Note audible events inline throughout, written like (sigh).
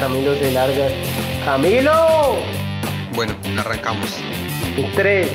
Camilo. Cam- Camilo de largas. ¡Camilo! Bueno, arrancamos. 3,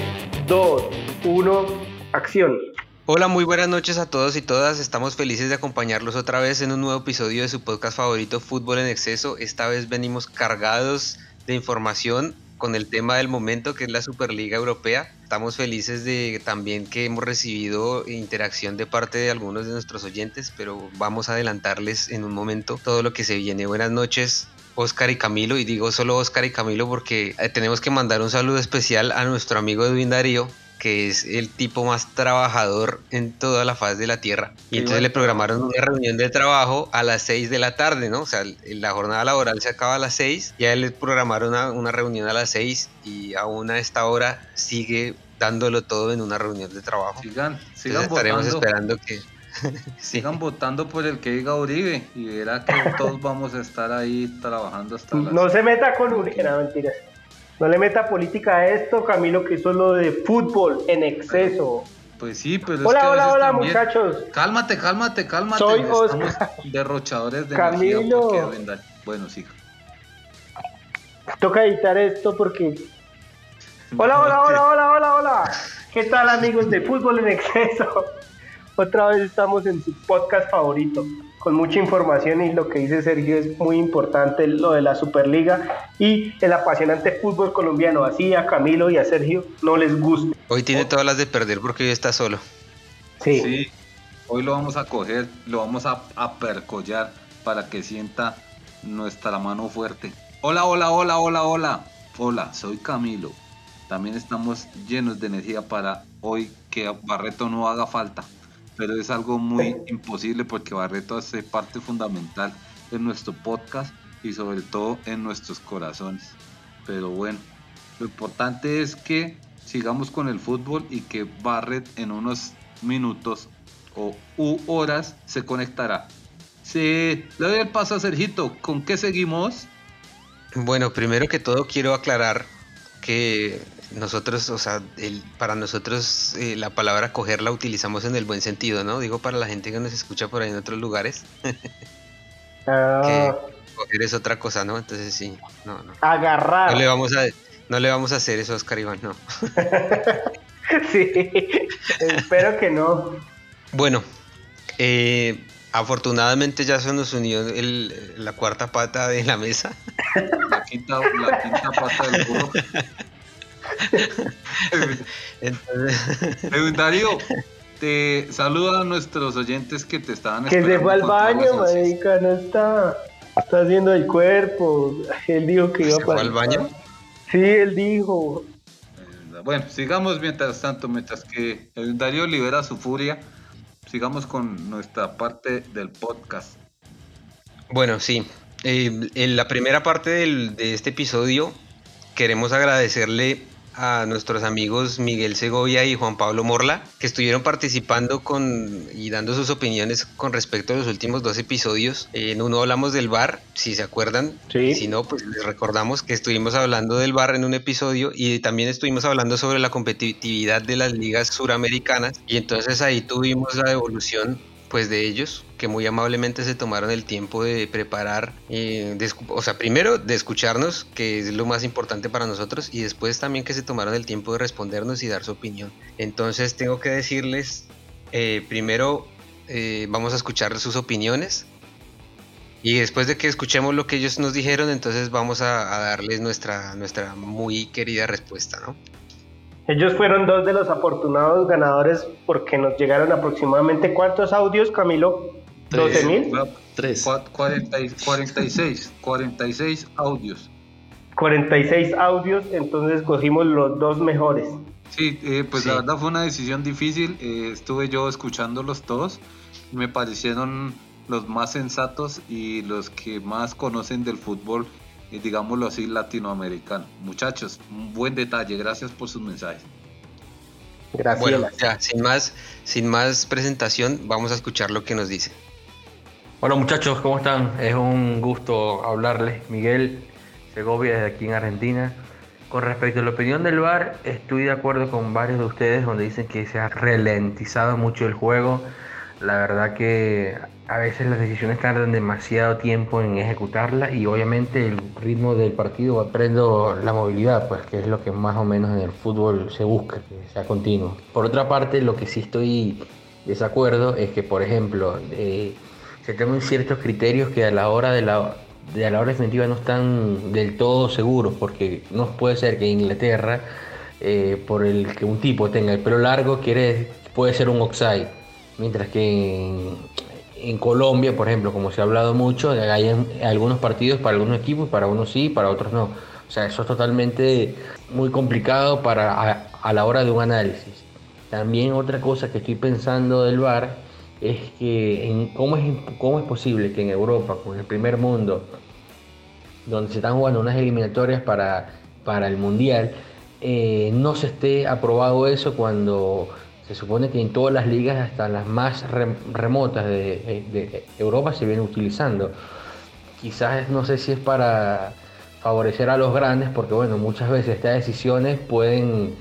2, 1, acción. Hola, muy buenas noches a todos y todas. Estamos felices de acompañarlos otra vez en un nuevo episodio de su podcast favorito Fútbol en Exceso. Esta vez venimos cargados de información con el tema del momento que es la Superliga Europea. Estamos felices de también que hemos recibido interacción de parte de algunos de nuestros oyentes, pero vamos a adelantarles en un momento todo lo que se viene. Buenas noches. Oscar y Camilo, y digo solo Oscar y Camilo porque eh, tenemos que mandar un saludo especial a nuestro amigo Edwin Darío, que es el tipo más trabajador en toda la faz de la tierra. Y entonces le programaron una reunión de trabajo a las 6 de la tarde, ¿no? O sea, la jornada laboral se acaba a las 6, y a él le programaron una, una reunión a las 6 y aún a esta hora sigue dándolo todo en una reunión de trabajo. Sigan, Entonces sigan estaremos votando, esperando que... (laughs) sí. sigan votando por el que diga Uribe y verá que todos vamos a estar ahí trabajando hasta las... No se meta con Uribe, no, mentiras. No le meta política a esto, Camilo, que eso es lo de fútbol en exceso. Pues sí, pero es que Hola, hola, hola, también- muchachos. Cálmate, cálmate, cálmate. Soy Estamos Oscar. derrochadores de Camilo. energía Bueno, sí. Toca editar esto porque. (laughs) Hola, hola, hola, hola, hola, hola. ¿Qué tal, amigos de Fútbol en Exceso? Otra vez estamos en su podcast favorito, con mucha información y lo que dice Sergio es muy importante, lo de la Superliga y el apasionante fútbol colombiano. Así a Camilo y a Sergio no les gusta. Hoy tiene todas las de perder porque hoy está solo. Sí. Sí, hoy lo vamos a coger, lo vamos a, a percollar para que sienta nuestra mano fuerte. Hola, hola, hola, hola, hola. Hola, soy Camilo. También estamos llenos de energía para hoy que Barreto no haga falta. Pero es algo muy imposible porque Barreto hace parte fundamental de nuestro podcast y sobre todo en nuestros corazones. Pero bueno, lo importante es que sigamos con el fútbol y que Barret en unos minutos o u horas se conectará. Sí, le doy el paso a Sergito. ¿Con qué seguimos? Bueno, primero que todo quiero aclarar que nosotros, o sea, el- para nosotros eh, la palabra coger la utilizamos en el buen sentido, ¿no? Digo para la gente que nos escucha por ahí en otros lugares, (laughs) Ah, que coger es otra cosa, ¿no? Entonces sí, no, no. agarrar. No le vamos a, no le vamos a hacer eso a Oscar Iván, no. (laughs) Sí. Espero que no. Bueno, eh, afortunadamente ya se nos unió el- la cuarta pata de la mesa. (laughs) La quinta, la quinta pata del burro. Entonces, Darío, te saluda a nuestros oyentes que te estaban Que se esperando fue al baño, marica, no está. Está haciendo el cuerpo. Él dijo que iba ¿Se fue para al baño? Sí, él dijo. Bueno, sigamos mientras tanto, mientras que Darío libera su furia, sigamos con nuestra parte del podcast. Bueno, sí. Eh, en la primera parte del- de este episodio queremos agradecerle a nuestros amigos Miguel Segovia y Juan Pablo Morla que estuvieron participando con y dando sus opiniones con respecto a los últimos dos episodios. En uno hablamos del bar, si se acuerdan. Sí. Si no, pues les recordamos que estuvimos hablando del bar en un episodio y también estuvimos hablando sobre la competitividad de las ligas suramericanas y entonces ahí tuvimos la devolución pues de ellos que muy amablemente se tomaron el tiempo de preparar, eh, de o sea, primero de escucharnos, que es lo más importante para nosotros, y después también que se tomaron el tiempo de respondernos y dar su opinión. Entonces tengo que decirles, eh, primero eh, vamos a escuchar sus opiniones, y después de que escuchemos lo que ellos nos dijeron, entonces vamos a, a darles nuestra, nuestra muy querida respuesta, ¿no? Ellos fueron dos de los afortunados ganadores porque nos llegaron aproximadamente cuántos audios, Camilo? Tres. ¿12 mil? Tres. Cua- 40 y- 46, 46 audios. 46 audios, entonces cogimos los dos mejores. Sí, eh, pues Sí. la verdad fue una decisión difícil. eh, estuve yo escuchándolos todos y me parecieron los más sensatos y los que más conocen del fútbol, digámoslo así, latinoamericano. Muchachos, un buen detalle. Gracias por sus mensajes. Gracias. Bueno, ya, sin más, sin más presentación, vamos a escuchar lo que nos dice. Hola muchachos, ¿cómo están? Es un gusto hablarles. Miguel Segovia desde aquí en Argentina. Con respecto a la opinión del VAR, estoy de acuerdo con varios de ustedes donde dicen que se ha ralentizado mucho el juego. La verdad que a veces las decisiones tardan demasiado tiempo en ejecutarlas y obviamente el ritmo del partido va la movilidad, pues que es lo que más o menos en el fútbol se busca, que sea continuo. Por otra parte, lo que sí estoy desacuerdo es que, por ejemplo, eh, se toman ciertos criterios que a la hora de la, de la hora definitiva no están del todo seguros, porque no puede ser que Inglaterra, eh, por el que un tipo tenga el pelo largo, quiere, puede ser un offside, mientras que en, Colombia, por ejemplo, como se ha hablado mucho, hay algunos partidos para algunos equipos, para unos sí, para otros no. O sea, eso es totalmente muy complicado para a la hora de un análisis. También otra cosa que estoy pensando del VAR es que en, ¿cómo, es, ¿cómo es posible que en Europa, con el primer mundo, donde se están jugando unas eliminatorias para, para el Mundial, eh, no se esté aprobado eso cuando se supone que en todas las ligas, hasta las más remotas de, Europa, se viene utilizando. Quizás no sé si es para favorecer a los grandes, porque bueno, muchas veces estas decisiones pueden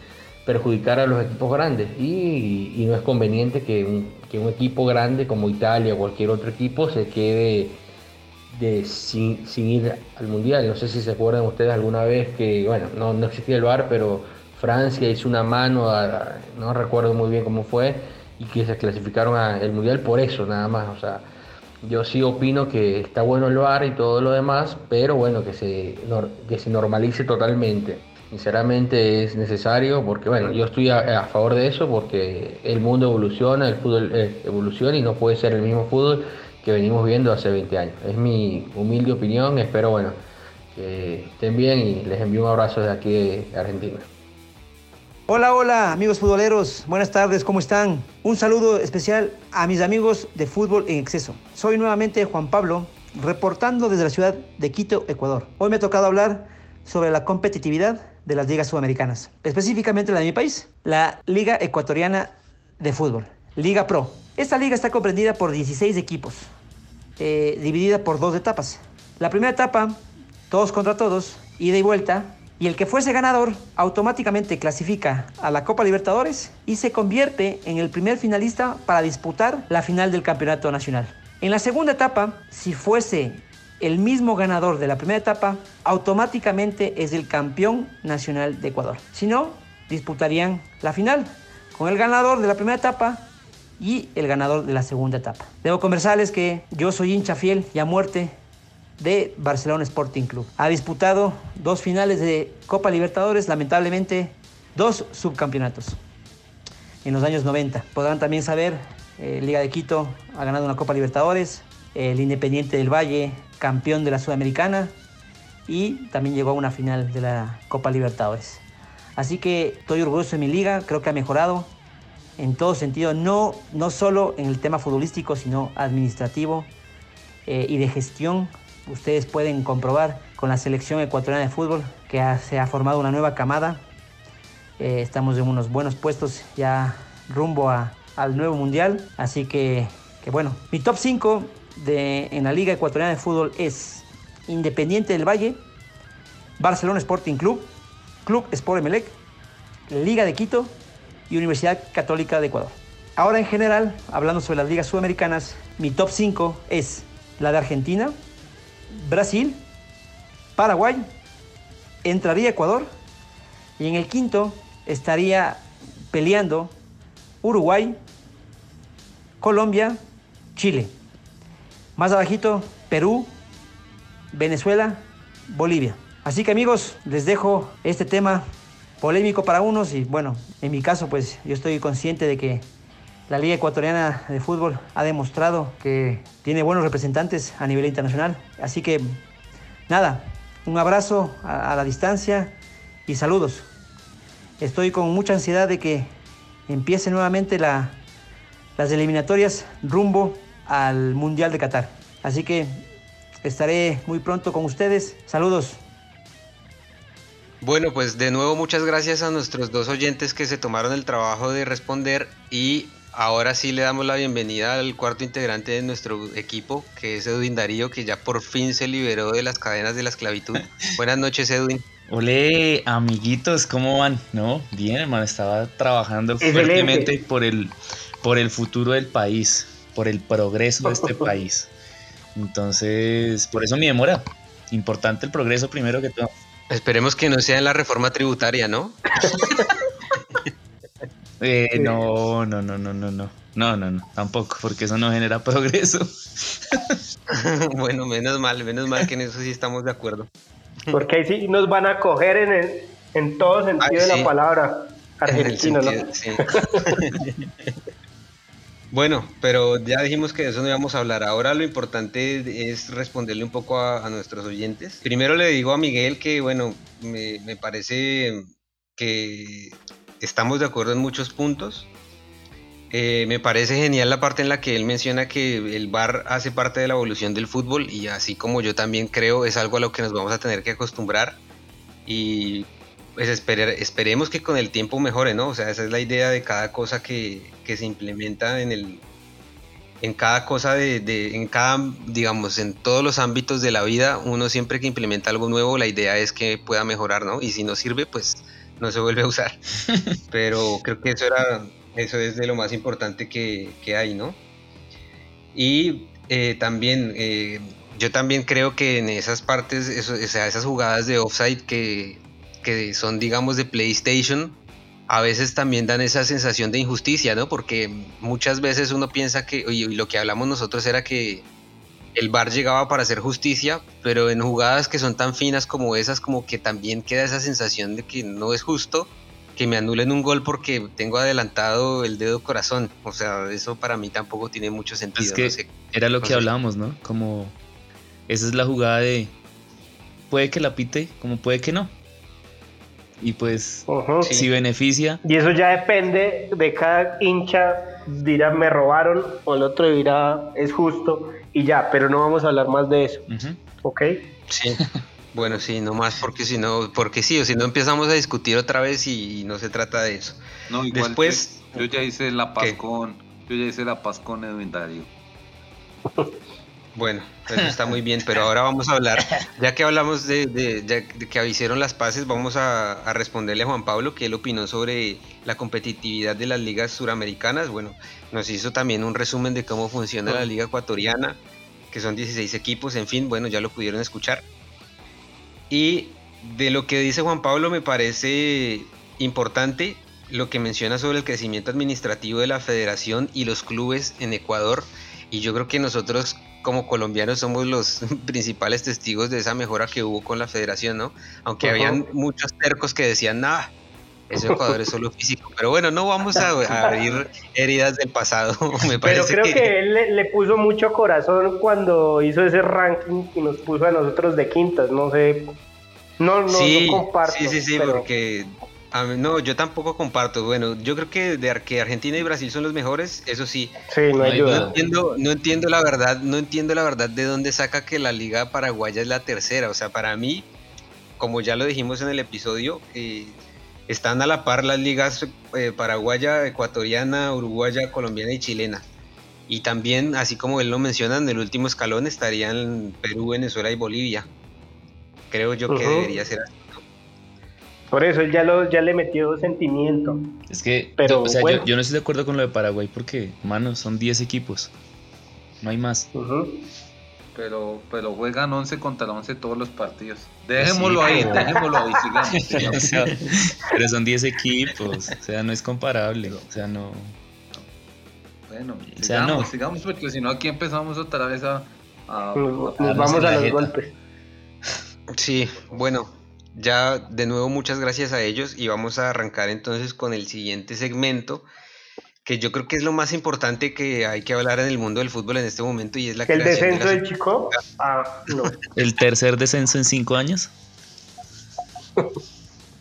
perjudicar a los equipos grandes y, no es conveniente que un, equipo grande como Italia o cualquier otro equipo se quede de, sin, ir al Mundial. No sé si se acuerdan ustedes alguna vez que, bueno, no, no existía el VAR, pero Francia hizo una mano, no recuerdo muy bien cómo fue, y que se clasificaron al Mundial por eso nada más. O sea, yo sí opino que está bueno el VAR y todo lo demás, pero bueno, que se, que se normalice totalmente sinceramente es necesario porque, bueno, yo estoy a, favor de eso porque el mundo evoluciona, el fútbol eh, evoluciona y no puede ser el mismo fútbol que venimos viendo hace 20 años. Es mi humilde opinión, espero, bueno, que estén bien y les envío un abrazo desde aquí de Argentina. Hola, hola amigos futboleros, buenas tardes, ¿cómo están? Un saludo especial a mis amigos de Fútbol en Exceso. Soy nuevamente Juan Pablo, reportando desde la ciudad de Quito, Ecuador. Hoy me ha tocado hablar sobre la competitividad de las ligas sudamericanas, específicamente la de mi país, la Liga Ecuatoriana de Fútbol, Liga Pro. Esta liga está comprendida por 16 equipos, eh, dividida por dos etapas. La primera etapa, todos contra todos, ida y vuelta, y el que fuese ganador automáticamente clasifica a la Copa Libertadores y se convierte en el primer finalista para disputar la final del Campeonato Nacional. En la segunda etapa, si fuese el mismo ganador de la primera etapa automáticamente es el campeón nacional de Ecuador. Si no, disputarían la final con el ganador de la primera etapa y el ganador de la segunda etapa. Debo conversarles que yo soy hincha fiel y a muerte de Barcelona Sporting Club. Ha disputado dos finales de Copa Libertadores, lamentablemente dos subcampeonatos en los años 90. Podrán también saber, eh, Liga de Quito ha ganado una Copa Libertadores, el Independiente del Valle campeón de la Sudamericana y también llegó a una final de la Copa Libertadores. Así que estoy orgulloso de mi liga, creo que ha mejorado en todo sentido, no, no solo en el tema futbolístico, sino administrativo eh, y de gestión. Ustedes pueden comprobar con la selección ecuatoriana de fútbol que se ha formado una nueva camada. Eh, estamos en unos buenos puestos ya rumbo al nuevo mundial. Así que, que bueno, mi top 5 en la Liga Ecuatoriana de Fútbol es Independiente del Valle, Barcelona Sporting Club, Club Sport Emelec, Liga de Quito y Universidad Católica de Ecuador. Ahora en general, hablando sobre las ligas sudamericanas, mi top 5 es la de Argentina, Brasil, Paraguay, entraría Ecuador y en el quinto estaría peleando Uruguay, Colombia, Chile. Más abajito, Perú, Venezuela, Bolivia. Así que amigos, les dejo este tema polémico para unos y bueno, en mi caso pues yo estoy consciente de que la Liga Ecuatoriana de Fútbol ha demostrado que tiene buenos representantes a nivel internacional. Así que nada, un abrazo a, la distancia y saludos. Estoy con mucha ansiedad de que empiece nuevamente las eliminatorias rumbo al Mundial de Qatar. Así que estaré muy pronto con ustedes. Saludos. Bueno, pues de nuevo muchas gracias a nuestros dos oyentes que se tomaron el trabajo de responder y ahora sí le damos la bienvenida al cuarto integrante de nuestro equipo, que es Edwin Darío, que ya por fin se liberó de las cadenas de la esclavitud. (laughs) Buenas noches, Edwin. Ole, amiguitos, ¿cómo van? No, bien, hermano, estaba trabajando fuertemente por el, por el futuro del país por el progreso de este (laughs) país. Entonces, por eso mi demora. Importante el progreso primero que todo. Esperemos que no sea en la reforma tributaria, ¿no? (laughs) Eh, no, no, no, no, no, no. No, no, no, tampoco, porque eso no genera (laughs) progreso. (laughs) bueno, menos mal, menos mal que en eso sí estamos de acuerdo. Porque ahí sí nos van a coger en, el, en todo sentido de la palabra argentino, ¿no? Sí. (laughs) bueno, pero ya dijimos que de eso no íbamos a hablar. Ahora lo importante es responderle un poco a, nuestros oyentes. Primero le digo a Miguel que, bueno, me, me parece que estamos de acuerdo en muchos puntos. Eh, me parece genial la parte en la que él menciona que el bar hace parte de la evolución del fútbol y así como yo también creo es algo a lo que nos vamos a tener que acostumbrar y pues esperemos que con el tiempo mejore, ¿no? O sea, esa es la idea de cada cosa que, se implementa en el en cada cosa de, en cada digamos en todos los ámbitos de la vida uno siempre que implementa algo nuevo la idea es que pueda mejorar no y si no sirve pues no se vuelve a usar. (laughs) Pero creo que eso era, eso es de lo más importante que, hay, ¿no? Y eh, también, eh, yo también creo que en esas partes, eso, o sea, esas jugadas de offside que, que son, digamos, de PlayStation, a veces también dan esa sensación de injusticia, ¿no? Porque muchas veces uno piensa que, y lo que hablamos nosotros era que el bar llegaba para hacer justicia, pero en jugadas que son tan finas como esas, como que también queda esa sensación de que no es justo que me anulen un gol porque tengo adelantado el dedo corazón. O sea, eso para mí tampoco tiene mucho sentido. Es que era lo que hablábamos, ¿no? Como esa es la jugada de puede que la pite, como puede que no. Y pues si beneficia. Y eso ya depende de cada hincha, dirá me robaron, o el otro dirá es justo y ya, pero no vamos a hablar más de eso. ¿Ok? Sí. (laughs) Bueno, sí, no más porque si no, porque sí, o si no empezamos a discutir otra vez y, no se trata de eso. No, igual Después, yo ya hice la paz con, yo ya hice la paz con Edwin Darío. (laughs) Bueno, eso está muy bien, pero ahora vamos a hablar, ya que hablamos de, que avisaron las pases, vamos a, responderle a Juan Pablo que él opinó sobre la competitividad de las ligas suramericanas. Bueno, nos hizo también un resumen de cómo funciona la liga ecuatoriana, que son 16 equipos, en fin, bueno, ya lo pudieron escuchar. Y de lo que dice Juan Pablo me parece importante lo que menciona sobre el crecimiento administrativo de la federación y los clubes en Ecuador. Y yo creo que nosotros como colombianos somos los (laughs) principales testigos de esa mejora que hubo con la federación, ¿no? Aunque habían muchos tercos que decían, nada, ese Ecuador es solo físico. Pero bueno, no vamos a, abrir heridas del pasado. (laughs) Me Pero creo que, él le, puso mucho corazón cuando hizo ese ranking y nos puso a nosotros de quintas, no sé. No, no, sí, no comparto. Sí, sí, sí, porque no, yo tampoco comparto. Bueno, yo creo que de que Argentina y Brasil son los mejores, eso sí. Sí, no ayuda. No entiendo, no entiendo la verdad, no entiendo la verdad de dónde saca que la liga paraguaya es la tercera. O sea, para mí, como ya lo dijimos en el episodio, eh, están a la par las ligas eh, paraguaya, ecuatoriana, uruguaya, colombiana y chilena. Y también, así como él lo menciona, en el último escalón estarían Perú, Venezuela y Bolivia. Creo yo que debería ser así. Por eso él ya, lo, ya le metió sentimiento. Es que, Pero, o sea, yo, no estoy de acuerdo con lo de Paraguay porque, mano, son 10 equipos. No hay más. Pero, pero juegan 11 contra 11 todos los partidos. Dejémoslo ahí, dejémoslo ahí, sigamos. (laughs) pero son 10 equipos, o sea, no es comparable, o sea, no. Bueno, o sea, sigamos, no. sigamos, porque si no aquí empezamos otra vez a... nos vamos a los golpes. Sí, bueno, ya de nuevo muchas gracias a ellos y vamos a arrancar entonces con el siguiente segmento que yo creo que es lo más importante que hay que hablar en el mundo del fútbol en este momento y es la ¿El descenso del Chico? Ah, no. (laughs) ¿El tercer descenso en cinco años?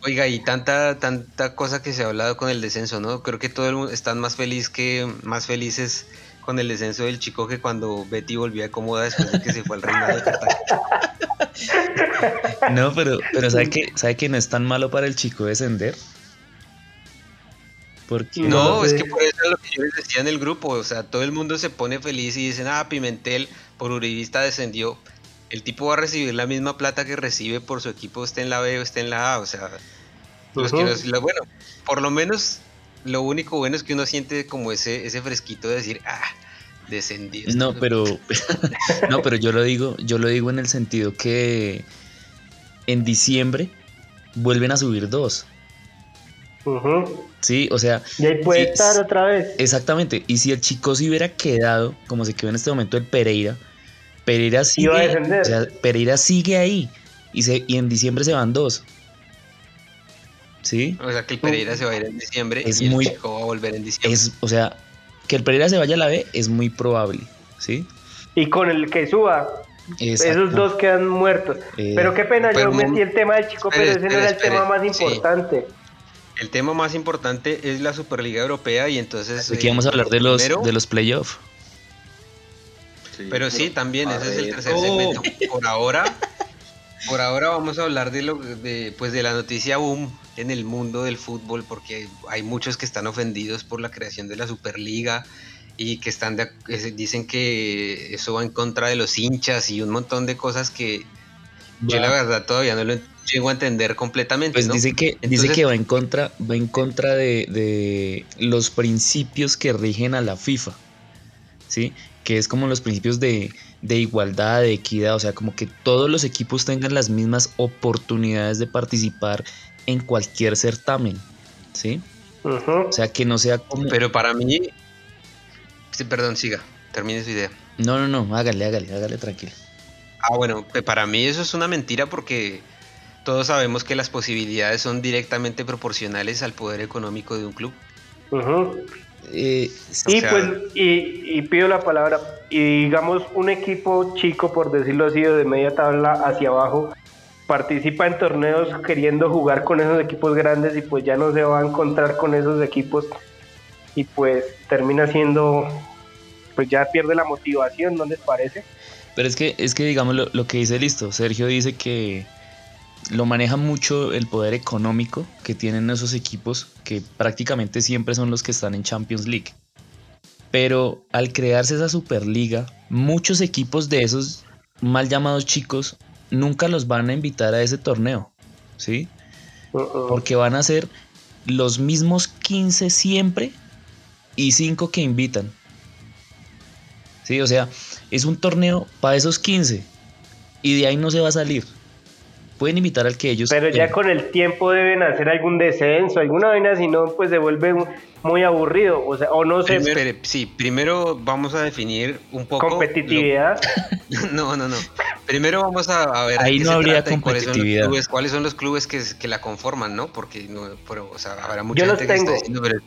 Oiga, y tanta, tanta cosa que se ha hablado con el descenso, ¿no? Creo que todo el mundo están más feliz que, más felices con el descenso del Chico que cuando Betty volvió a cómoda después de que se fue al reinado de Qatar. (laughs) No, pero, pero ¿sabe que, ¿sabe que no es tan malo para el chico descender? Porque no, es que por eso es lo que yo les decía en el grupo. O sea, todo el mundo se pone feliz y dicen, ah, Pimentel por Uribista descendió. El tipo va a recibir la misma plata que recibe por su equipo, esté en la B o esté en la A. O sea, los que bueno, por lo menos lo único bueno es que uno siente como ese, ese fresquito de decir, ah, descendidos. No, pero (laughs) no, pero yo lo digo, yo lo digo en el sentido que en diciembre vuelven a subir dos. Sí, o sea. Y ahí puede estar otra vez. Exactamente. Y si el chico se hubiera quedado, como se quedó en este momento el Pereira, Pereira sigue, o sea, Pereira sigue ahí. Y, se, y en diciembre se van dos. ¿Sí? O sea que el Pereira se va a ir en diciembre es y muy, el chico va a volver en diciembre. Es, o sea, que el Pereira se vaya a la B es muy probable. ¿Sí? Y con el que suba, esos dos quedan muertos. Eh, pero qué pena, yo metí el tema del chico, pero ese no era el tema más importante. El tema más importante es la Superliga Europea y entonces... Aquí vamos a hablar de los, de los playoffs. pero sí, también, ese es el tercer segmento. Por ahora, por ahora vamos a hablar de lo de, pues de la noticia boom en el mundo del fútbol, porque hay muchos que están ofendidos por la creación de la Superliga y que están dicen que eso va en contra de los hinchas y un montón de cosas que yo la verdad todavía no lo llego a entender completamente. Pues dice que dice que va en contra va en contra de, los principios que rigen a la FIFA, sí, que es como los principios de, igualdad, de equidad, o sea, como que todos los equipos tengan las mismas oportunidades de participar en cualquier certamen, sí. O sea, que no sea como... Pero para mí, Sí, perdón, siga. Termine su idea. No, no, no, hágale, hágale, hágale tranquilo. Ah, bueno, para mí eso es una mentira porque todos sabemos que las posibilidades son directamente proporcionales al poder económico de un club. Eh, y pues, y, pido la palabra, y digamos un equipo chico, por decirlo así, de media tabla hacia abajo, participa en torneos queriendo jugar con esos equipos grandes y pues ya no se va a encontrar con esos equipos y pues termina siendo, pues ya pierde la motivación, ¿no les parece? Pero es que, es que digamos lo, que dice listo, Sergio dice que lo maneja mucho el poder económico que tienen esos equipos, que prácticamente siempre son los que están en Champions League. Pero al crearse esa Superliga, muchos equipos de esos mal llamados chicos nunca los van a invitar a ese torneo, ¿sí? Uh-uh. Porque van a ser los mismos 15 siempre y cinco que invitan. Sí, o sea, es un torneo para esos 15 y de ahí no se va a salir. Pueden invitar al que ellos. Pero ya con el tiempo deben hacer algún descenso, alguna vaina, si no, pues se vuelve muy aburrido. O sea, o no sé. sí, primero vamos a definir un poco. Competitividad. (laughs) no, no, no. Primero vamos a, ver. Ahí no habría competitividad. Cuáles son los clubes, que, la conforman, ¿no? Porque no, o sea, habrá mucha gente que está diciendo, pero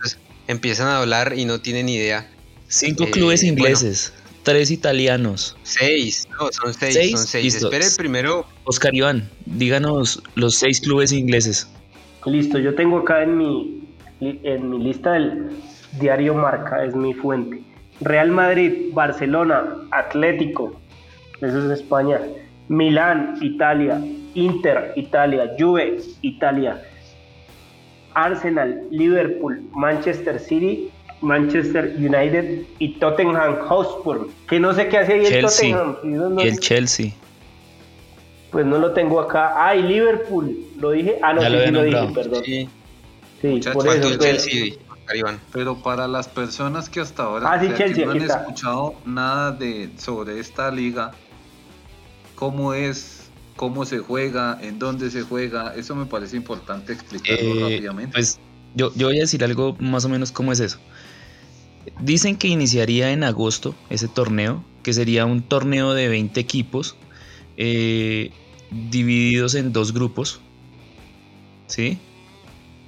empiezan a hablar y no tienen idea. Cinco eh, clubes ingleses, tres italianos. Seis, no, son seis, son seis. Espere primero. Oscar Iván, díganos los seis clubes ingleses. Listo, yo tengo acá en mi, en mi lista del diario Marca, es mi fuente. Real Madrid, Barcelona, Atlético, eso es España, Milán, Italia, Inter, Italia, Juve, Italia, Arsenal, Liverpool, Manchester City, Manchester United y Tottenham Hotspur. Que no sé qué hace ahí el Tottenham. y el Chelsea. Pues no lo tengo acá. Ah, y Liverpool. Lo dije. Ah, no, sí, lo, dije, perdón. Sí, sí por eso. El Chelsea, pero para las personas que hasta ahora ah, no han escuchado nada de sobre esta liga, ¿cómo es cómo se juega, en dónde se juega, eso me parece importante explicarlo eh, rápidamente. Pues yo, yo voy a decir algo más o menos cómo es eso. Dicen que iniciaría en agosto ese torneo, que sería un torneo de 20 equipos eh, divididos en dos grupos. ¿Sí?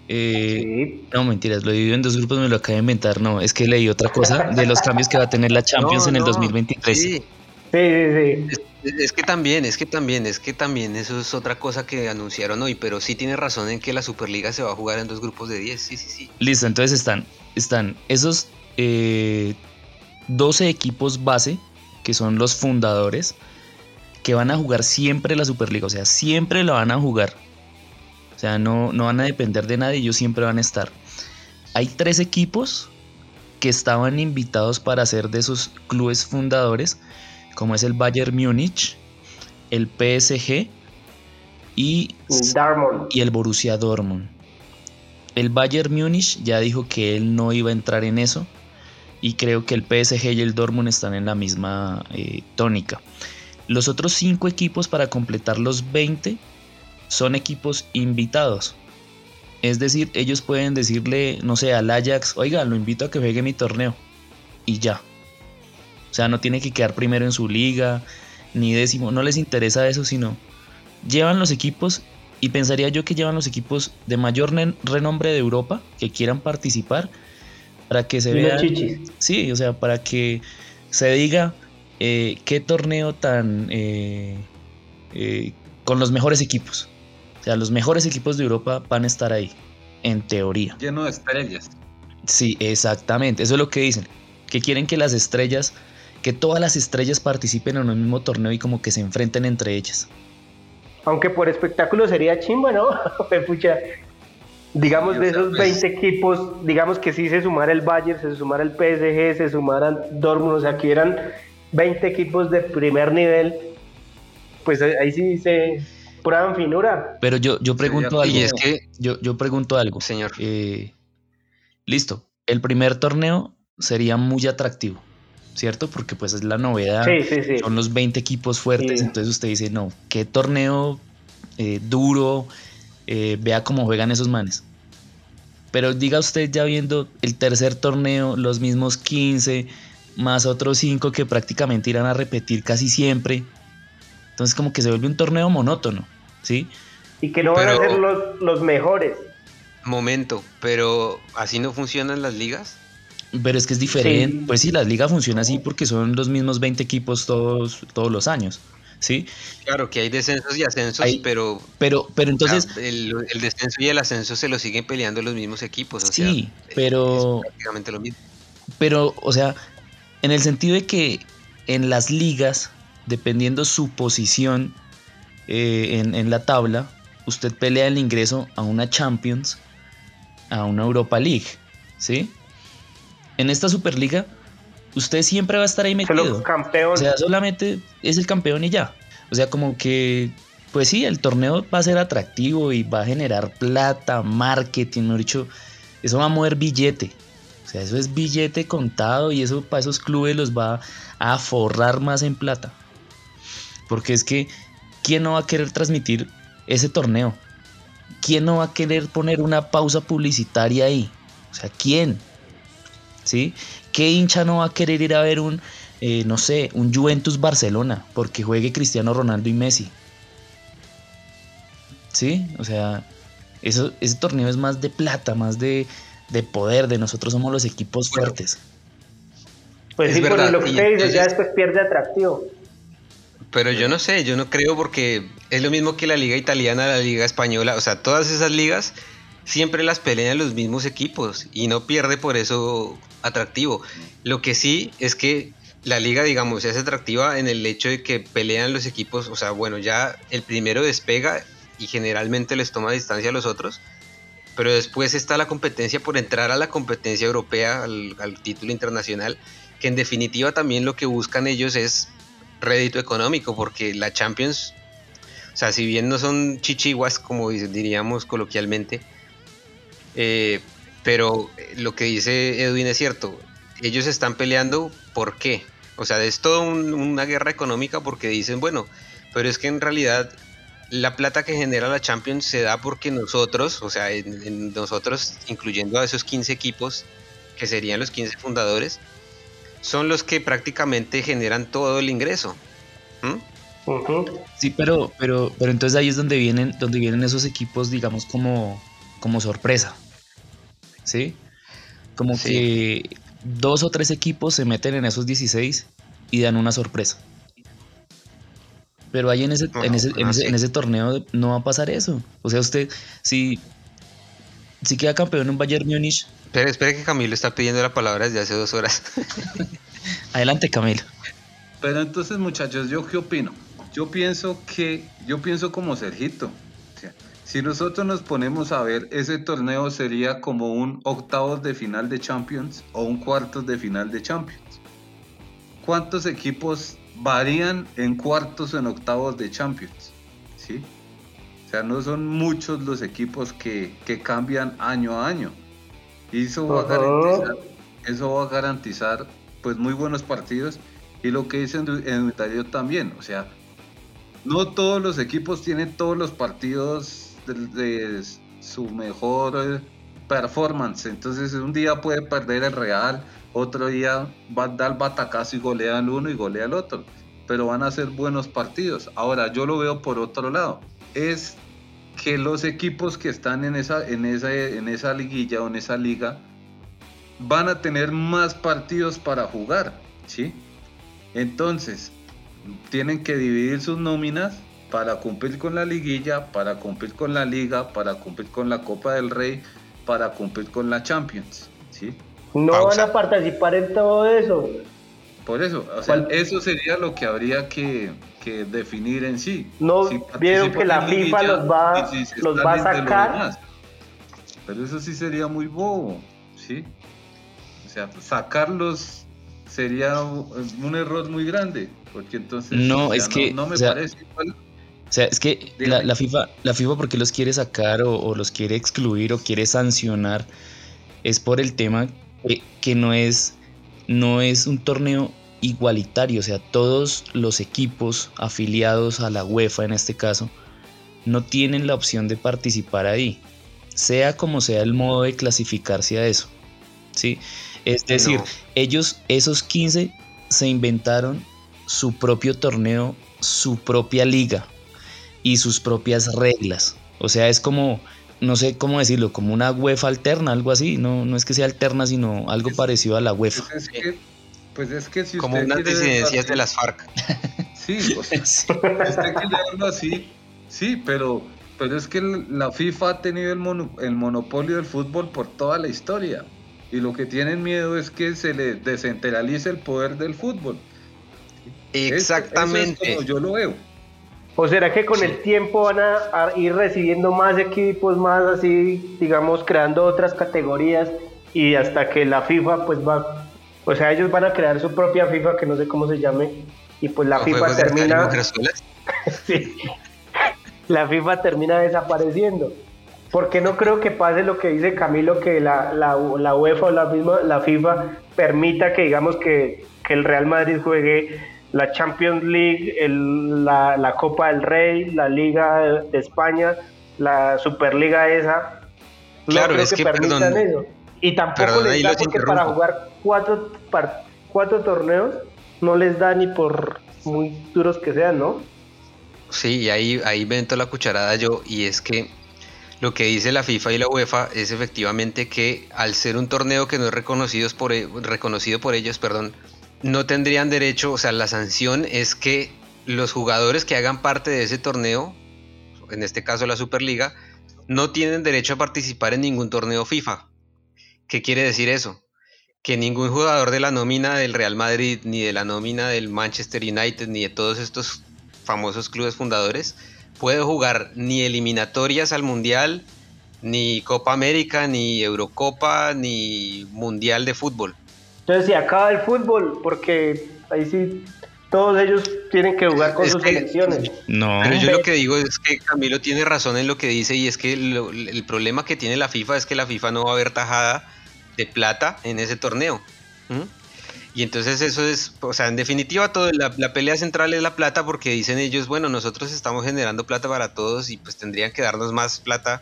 Eh, no, mentiras, lo divido en dos grupos, me lo acabo de inventar. No, es que leí otra cosa de los cambios que va a tener la Champions en el 2023. Sí, sí, sí. Es que también, es que también, es que también, eso es otra cosa que anunciaron hoy, pero sí tiene razón en que la Superliga se va a jugar en dos grupos de 10, sí, sí, sí. Listo, entonces están, están esos 12 eh, equipos base, que son los fundadores, que van a jugar siempre la Superliga, o sea, siempre la van a jugar. O sea, no, no van a depender de nadie, ellos siempre van a estar. Hay tres equipos que estaban invitados para ser de esos clubes fundadores, como es el Bayern Múnich, el PSG y, y el Borussia Dortmund. El Bayern Múnich ya dijo que él no iba a entrar en eso, y creo que el PSG y el Dortmund están en la misma eh, tónica. Los otros cinco equipos para completar los 20 son equipos invitados. Es decir, ellos pueden decirle, no sé, al Ajax, oiga, lo invito a que juegue mi torneo. Y ya. O sea, no tiene que quedar primero en su liga, ni décimo, no les interesa eso, sino llevan los equipos, y pensaría yo que llevan los equipos de mayor renombre de Europa que quieran participar para que se vea. Sí, o sea, para que se diga eh, qué torneo tan. Eh, eh, con los mejores equipos. O sea, los mejores equipos de Europa van a estar ahí, en teoría. Lleno de estrellas. Sí, exactamente. Eso es lo que dicen. Que quieren que las estrellas, que todas las estrellas participen en el mismo torneo y como que se enfrenten entre ellas. Aunque por espectáculo sería chimba, ¿no? (laughs) Pucha, digamos de esos 20 pues, equipos, digamos que sí se sumara el Bayern, se sumara el PSG, se sumaran Dortmund, o sea que eran 20 equipos de primer nivel, pues ahí sí se prueban finura. Pero yo, yo pregunto algo. Y es que yo, yo pregunto algo. Señor. Eh, listo. El primer torneo sería muy atractivo, ¿cierto? Porque pues es la novedad. Son los 20 equipos fuertes. Entonces usted dice, no, qué torneo eh, duro. Eh, vea cómo juegan esos manes. Pero diga usted ya viendo el tercer torneo, los mismos 15, más otros 5 que prácticamente irán a repetir casi siempre. Entonces como que se vuelve un torneo monótono, ¿sí? Y que no van a ser los, mejores. Momento, pero así no funcionan las ligas. Pero es que es diferente. Pues sí, la liga funciona así porque son los mismos 20 equipos todos, todos los años. ¿sí? Claro que hay descensos y ascensos, pero, pero, pero entonces el, descenso y el ascenso se lo siguen peleando los mismos equipos, o sí, pero prácticamente lo mismo. Pero, o sea, en el sentido de que en las ligas, dependiendo su posición eh, en, en la tabla, usted pelea el ingreso a una Champions, a una Europa League, ¿sí? En esta Superliga usted siempre va a estar ahí metido. campeón. O sea, solamente es el campeón y ya. O sea, como que, pues sí, el torneo va a ser atractivo y va a generar plata, marketing, mejor dicho, eso va a mover billete. O sea, eso es billete contado y eso para esos clubes los va a forrar más en plata. Porque es que, ¿quién no va a querer transmitir ese torneo? ¿Quién no va a querer poner una pausa publicitaria ahí? O sea, ¿quién? ¿Sí? ¿Qué hincha no va a querer ir a ver un, eh, no sé, un Juventus Barcelona porque juegue Cristiano Ronaldo y Messi? ¿Sí? O sea, eso, ese torneo es más de plata, más de, poder, de nosotros somos los equipos fuertes. Pues sí, verdad. lo que usted dice, ya después pierde atractivo. Pero yo no sé, yo no creo porque es lo mismo que la liga italiana, la liga española, o sea, todas esas ligas siempre las pelean los mismos equipos y no pierde por eso atractivo. Lo que sí es que la liga, digamos, es atractiva en el hecho de que pelean los equipos, o sea, bueno, ya el primero despega y generalmente les toma distancia a los otros, pero después está la competencia por entrar a la competencia europea, al, título internacional, que en definitiva también lo que buscan ellos es rédito económico, porque la Champions, o sea, si bien no son chichiguas, como diríamos coloquialmente, eh, pero lo que dice Edwin es cierto. Ellos están peleando, ¿por qué? O sea, es toda una guerra económica porque dicen, bueno, pero es que en realidad la plata que genera la Champions se da porque nosotros, o sea, nosotros, incluyendo a esos 15 equipos, que serían los 15 fundadores, son los que prácticamente generan todo el ingreso. Sí, pero, pero, pero entonces ahí es donde vienen, donde vienen esos equipos, digamos, como, como sorpresa. ¿Sí? Como que dos o tres equipos se meten en esos 16 y dan una sorpresa. Pero ahí en ese, en, ese, torneo no va a pasar eso. O sea, usted, si, si queda campeón en Bayern Múnich. Espera, espera que Camilo está pidiendo la palabra desde hace dos horas. (laughs) Adelante, Camilo. Pero entonces, muchachos, ¿yo qué opino? Yo pienso que, yo pienso como Sergito. Si nosotros nos ponemos a ver, ese torneo sería como un octavos de final de Champions o un cuartos de final de Champions. ¿Cuántos equipos varían en cuartos o en octavos de Champions? ¿Sí? O sea, no son muchos los equipos que, cambian año a año. Y eso va a garantizar eso va a garantizar pues muy buenos partidos y lo que dicen en Italia también, o sea, no todos los equipos tienen todos los partidos de, su mejor eh, performance, entonces un día puede perder el Real, otro día va a dar batacazo y golea al uno y golea al otro, pero van a ser buenos partidos. Ahora, yo lo veo por otro lado, es que los equipos que están en esa, en esa, en esa liguilla o en esa liga van a tener más partidos para jugar, ¿sí? Entonces, tienen que dividir sus nóminas para cumplir con la liguilla, para cumplir con la liga, para cumplir con la Copa del Rey, para cumplir con la Champions, ¿sí? No van a participar en todo eso. Por eso, o sea, eso sería lo que habría que, definir en sí. No vieron que la FIFA los va, los va a sacar. Pero eso sí sería muy bobo, ¿sí? O sea, sacarlos sería un error muy grande, porque entonces no, es que, no, me parece O sea, es que la, FIFA, la FIFA porque los quiere sacar o, los quiere excluir o quiere sancionar es por el tema que, no es no es un torneo igualitario, o sea, todos los equipos afiliados a la UEFA en este caso no tienen la opción de participar ahí, sea como sea el modo de clasificarse a eso. ¿sí? Es decir, ellos, esos 15, se inventaron su propio torneo, su propia liga y sus propias reglas. O sea, es como, no sé cómo decirlo, como una UEFA alterna, algo así. No, no es que sea alterna, sino algo parecido a la UEFA. Pues es que, pues es que si como unas disidencias de las FARC. (laughs) Sí, pues, (laughs) sí. usted quiere así, sí, pero, pero es que la FIFA ha tenido el, el monopolio del fútbol por toda la historia y lo que tienen miedo es que se le descentralice el poder del fútbol. Exactamente. yo lo veo. ¿O será que con el tiempo van a, ir recibiendo más equipos, más así, digamos, creando otras categorías y hasta que la FIFA pues va, o sea, ellos van a crear su propia FIFA que no sé cómo se llame y pues la FIFA termina... (laughs) sí, la FIFA termina desapareciendo. Porque no creo que pase lo que dice Camilo, que la, la, la UEFA o la misma la FIFA permita que digamos que, que el Real Madrid juegue la Champions League, el, la, la, Copa del Rey, la Liga de España, la Superliga esa. Claro, es que, permitan eso. Y tampoco les da porque para jugar cuatro, cuatro torneos no les da ni por muy duros que sean, ¿no? Sí, y ahí, ahí vento la cucharada yo, y es que lo que dice la FIFA y la UEFA es efectivamente que al ser un torneo que no es reconocido por, e, reconocido por ellos, perdón, no tendrían derecho, o sea, la sanción es que los jugadores que hagan parte de ese torneo, en este caso la Superliga, no tienen derecho a participar en ningún torneo FIFA. ¿Qué quiere decir eso? Que ningún jugador de la nómina del Real Madrid, ni de la nómina del Manchester United, ni de todos estos famosos clubes fundadores, puede jugar ni eliminatorias al Mundial, ni Copa América, ni Eurocopa, ni Mundial de Fútbol. Entonces se acaba el fútbol, porque ahí sí todos ellos tienen que jugar con sus selecciones. No. Pero yo lo que digo es que Camilo tiene razón en lo que dice y es que el problema que tiene la FIFA es que la FIFA no va a haber tajada de plata en ese torneo. Y entonces eso es, o sea, en definitiva todo, la, pelea central es la plata porque dicen ellos, bueno, nosotros estamos generando plata para todos y pues tendrían que darnos más plata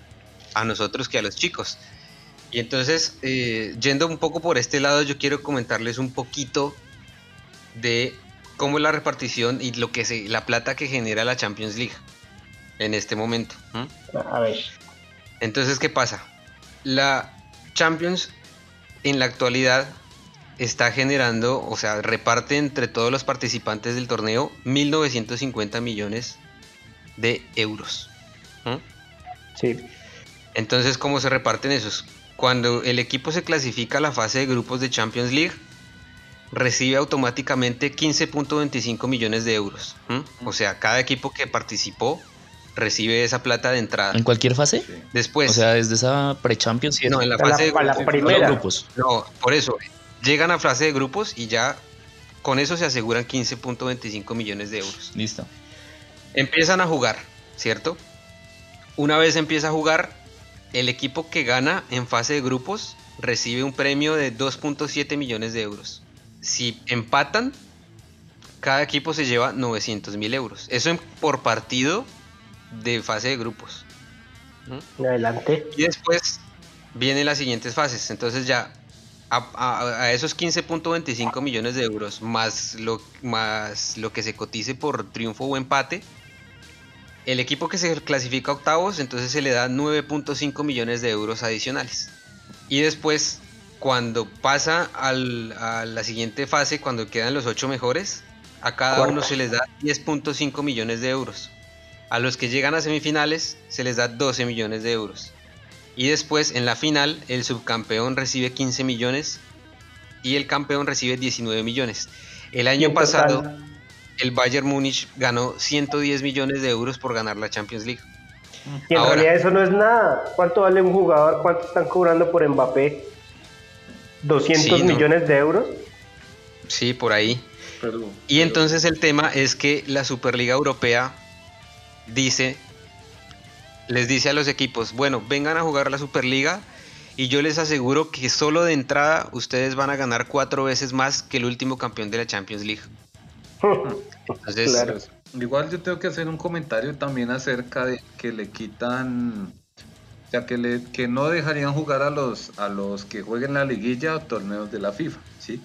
a nosotros que a los chicos. Y entonces, eh, yendo un poco por este lado, yo quiero comentarles un poquito de cómo es la repartición y lo que se, la plata que genera la Champions League en este momento. A ver. Entonces, ¿qué pasa? La Champions en la actualidad está generando, o sea, reparte entre todos los participantes del torneo 1.950 millones de euros. Sí. Entonces, ¿cómo se reparten esos? Cuando el equipo se clasifica a la fase de grupos de Champions League, recibe automáticamente 15.25 millones de euros. O sea, cada equipo que participó recibe esa plata de entrada. ¿En cualquier fase? Después. O sea, desde esa pre-Champions. No, en la fase de la primera. Grupos. No, por eso llegan a fase de grupos y ya con eso se aseguran 15.25 millones de euros. Listo. Empiezan a jugar, ¿cierto? Una vez empieza a jugar, el equipo que gana en fase de grupos recibe un premio de 2.7 millones de euros. Si empatan, cada equipo se lleva 900 mil euros. Eso en- por partido de fase de grupos. Adelante. Y después vienen las siguientes fases. Entonces ya a, a- a esos 15.25 millones de euros más lo, más lo que se cotice por triunfo o empate, el equipo que se clasifica a octavos, entonces se le da 9.5 millones de euros adicionales. Y después, cuando pasa al- a la siguiente fase, cuando quedan los ocho mejores, a cada Cuarta. uno se les da 10.5 millones de euros. A los que llegan a semifinales se les da 12 millones de euros. Y después en la final el subcampeón recibe 15 millones y el campeón recibe 19 millones. El año pasado total, el Bayern Múnich ganó 110 millones de euros por ganar la Champions League. Y en Ahora. realidad eso no es nada. ¿Cuánto vale un jugador? ¿Cuánto están cobrando por Mbappé? 200 Sí, no. millones de euros. Sí, por ahí. Pero- Y entonces el tema es que la Superliga Europea dice, les dice a los equipos, bueno, vengan a jugar la Superliga y yo les aseguro que solo de entrada ustedes van a ganar cuatro veces más que el último campeón de la Champions League. Entonces, Claro. Igual yo tengo que hacer un comentario también acerca de que le quitan, o sea, que, le, que no dejarían jugar a los, a los que jueguen la liguilla o torneos de la FIFA, ¿sí?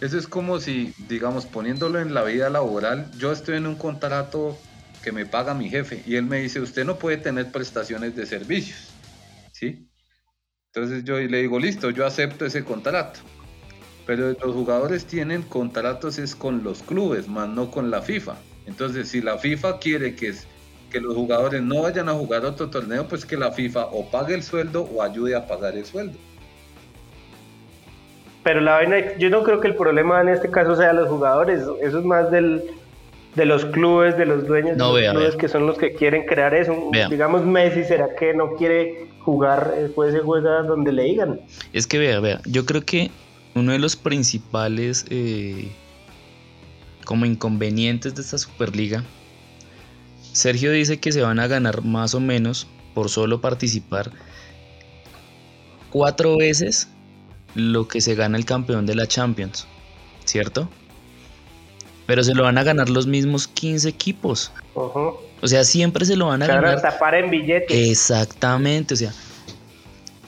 Eso es como si, digamos, poniéndolo en la vida laboral, yo estoy en un contrato que me paga mi jefe y él me dice, usted no puede tener prestaciones de servicios, ¿sí? Entonces yo le digo, listo, yo acepto ese contrato. Pero los jugadores tienen contratos es con los clubes, más no con la FIFA. Entonces, si la FIFA quiere que, que los jugadores no vayan a jugar otro torneo, pues que la FIFA o pague el sueldo o ayude a pagar el sueldo. Pero la vaina, yo no creo que el problema en este caso sea los jugadores. Eso es más del, de los clubes, de los dueños No, de los vea, clubes vea. que son los que quieren crear eso. Vea. Digamos Messi, ¿será que no quiere jugar? Después se juega donde le digan. Es que vea, vea, yo creo que uno de los principales eh, como inconvenientes de esta Superliga, Sergio dice que se van a ganar más o menos por solo participar cuatro veces lo que se gana el campeón de la Champions, ¿cierto? Pero se lo van a ganar los mismos 15 equipos. O sea, siempre se lo van a Se van a ganar. tapar en billetes. Exactamente, o sea,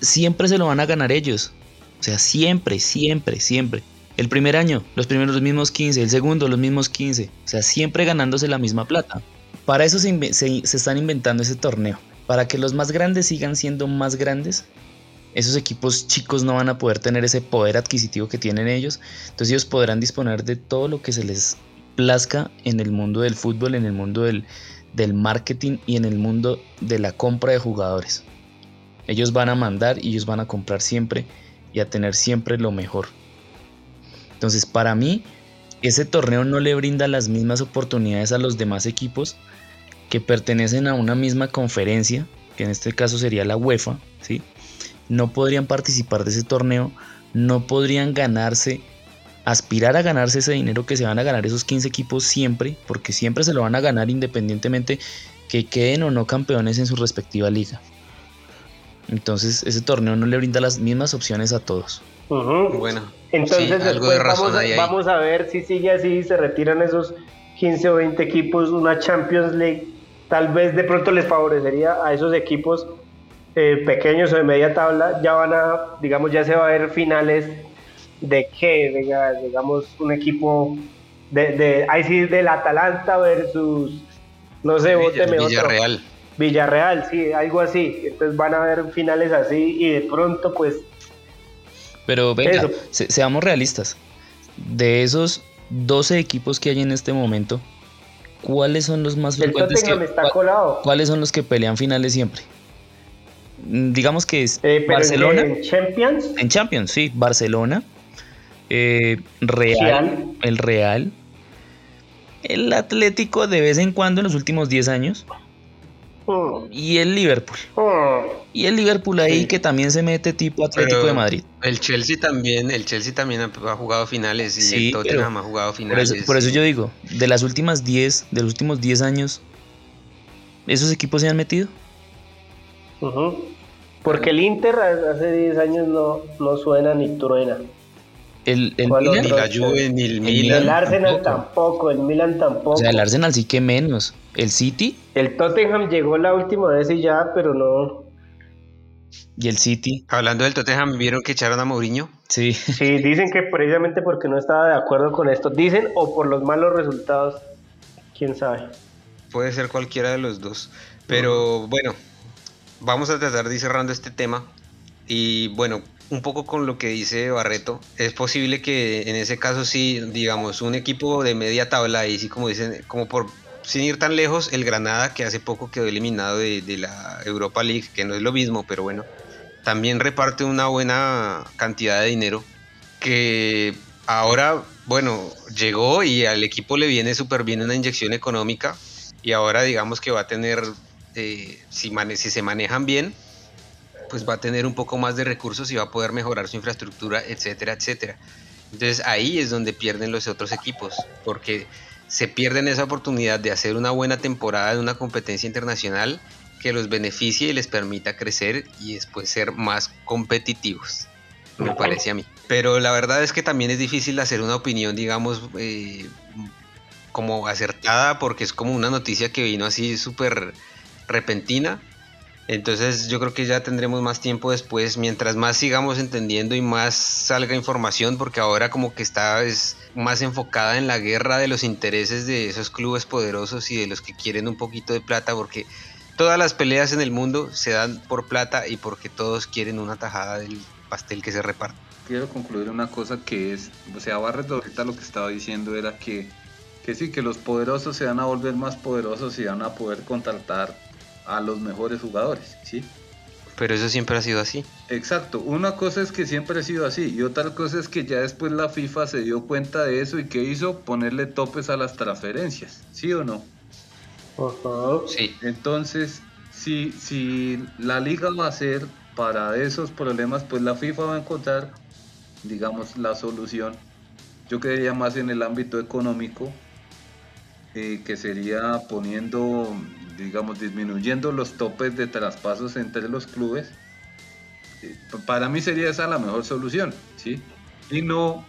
siempre se lo van a ganar ellos. O sea, siempre, siempre, siempre. El primer año, los primeros los mismos 15, el segundo los mismos 15. O sea, siempre ganándose la misma plata. Para eso se, se- se están inventando ese torneo. Para que los más grandes sigan siendo más grandes. Esos equipos chicos no van a poder tener ese poder adquisitivo que tienen ellos. Entonces ellos podrán disponer de todo lo que se les plazca en el mundo del fútbol, en el mundo del, del marketing y en el mundo de la compra de jugadores. Ellos van a mandar y ellos van a comprar siempre y a tener siempre lo mejor. Entonces, para mí, ese torneo no le brinda las mismas oportunidades a los demás equipos que pertenecen a una misma conferencia, que en este caso sería la UEFA, ¿sí? No podrían participar de ese torneo, no podrían ganarse, aspirar a ganarse ese dinero que se van a ganar esos 15 equipos siempre, porque siempre se lo van a ganar independientemente que queden o no campeones en su respectiva liga. Entonces ese torneo no le brinda las mismas opciones a todos. Bueno, Entonces sí, algo después de razón vamos, a, vamos a ver si sigue así, se retiran esos 15 o 20 equipos, una Champions League, tal vez de pronto les favorecería a esos equipos eh, pequeños o de media tabla, ya van a, digamos, ya se va a ver finales de qué, Diga- digamos, un equipo de, de ahí sí, del Atalanta versus, no sé, Villa- otro. Villarreal. Villarreal, sí, algo así. Entonces van a haber finales así y de pronto pues Pero venga, Eso. se- seamos realistas. De esos 12 equipos que hay en este momento, ¿cuáles son los más frecuentes? Que- está colado. ¿Cuáles son los que pelean finales siempre? Mm, Digamos que es Eh, Barcelona. en Champions, En Champions, sí, Barcelona, eh, Real, Real. el Real, el Atlético de vez en cuando en los últimos 10 años y el Liverpool. mm, Y el Liverpool ahí Sí. que también se mete tipo Atlético Pero de Madrid. El Chelsea también, el Chelsea también ha, jugado finales y Sí, el Tottenham ha jugado Por finales. eso, por eso yo digo, de las últimas 10, de los últimos 10 años, ¿esos equipos se han metido? Porque el Inter hace 10 años no, no suena ni truena. El, el ¿Cuál Milan, Ni la Juve, ni el Milan. El Arsenal tampoco. tampoco, el Milan tampoco. o sea, el Arsenal sí que menos. El City El Tottenham llegó la última vez y ya, pero no. y el City, Hablando del Tottenham, ¿vieron que echaron a Mourinho? sí. Sí, dicen que precisamente porque no estaba de acuerdo con esto. Dicen o por los malos resultados. Quién sabe. Puede ser cualquiera de los dos. Pero bueno, vamos a tratar de ir cerrando este tema. Y bueno, un poco con lo que dice Barreto, es posible que en ese caso sí, digamos, un equipo de media tabla, y sí como dicen, como por sin ir tan lejos, el Granada, que hace poco quedó eliminado de, la Europa League, que no es lo mismo, pero bueno, también reparte una buena cantidad de dinero que ahora, bueno, llegó y al equipo le viene súper bien una inyección económica y ahora digamos que va a tener, eh, si, si se manejan bien, pues va a tener un poco más de recursos y va a poder mejorar su infraestructura, etcétera, etcétera. Entonces ahí es donde pierden los otros equipos, porque se pierden esa oportunidad de hacer una buena temporada en una competencia internacional que los beneficie y les permita crecer y después ser más competitivos, me parece a mí. Pero la verdad es que también es difícil hacer una opinión, digamos, eh, como acertada, porque es como una noticia que vino así súper repentina. Entonces yo creo que ya tendremos más tiempo después, mientras más sigamos entendiendo y más salga información, porque ahora como que está es más enfocada en la guerra de los intereses de esos clubes poderosos y de los que quieren un poquito de plata, porque todas las peleas en el mundo se dan por plata y porque todos quieren una tajada del pastel que se reparte. Quiero concluir una cosa que es, o sea, Barreto ahorita lo que estaba diciendo era que, que sí, que los poderosos se van a volver más poderosos y van a poder contratar a los mejores jugadores, ¿sí? Pero eso siempre ha sido así. Exacto, una cosa es que siempre ha sido así y otra cosa es que ya después la FIFA se dio cuenta de eso y que hizo ponerle topes a las transferencias, ¿sí o no? Ajá. Sí. Entonces, si, si la liga va a ser para esos problemas, pues la FIFA va a encontrar, digamos, la solución. Yo creería más en el ámbito económico, eh, que sería poniendo, digamos, disminuyendo los topes de traspasos entre los clubes. Eh, Para mí sería esa la mejor solución, ¿sí? Y no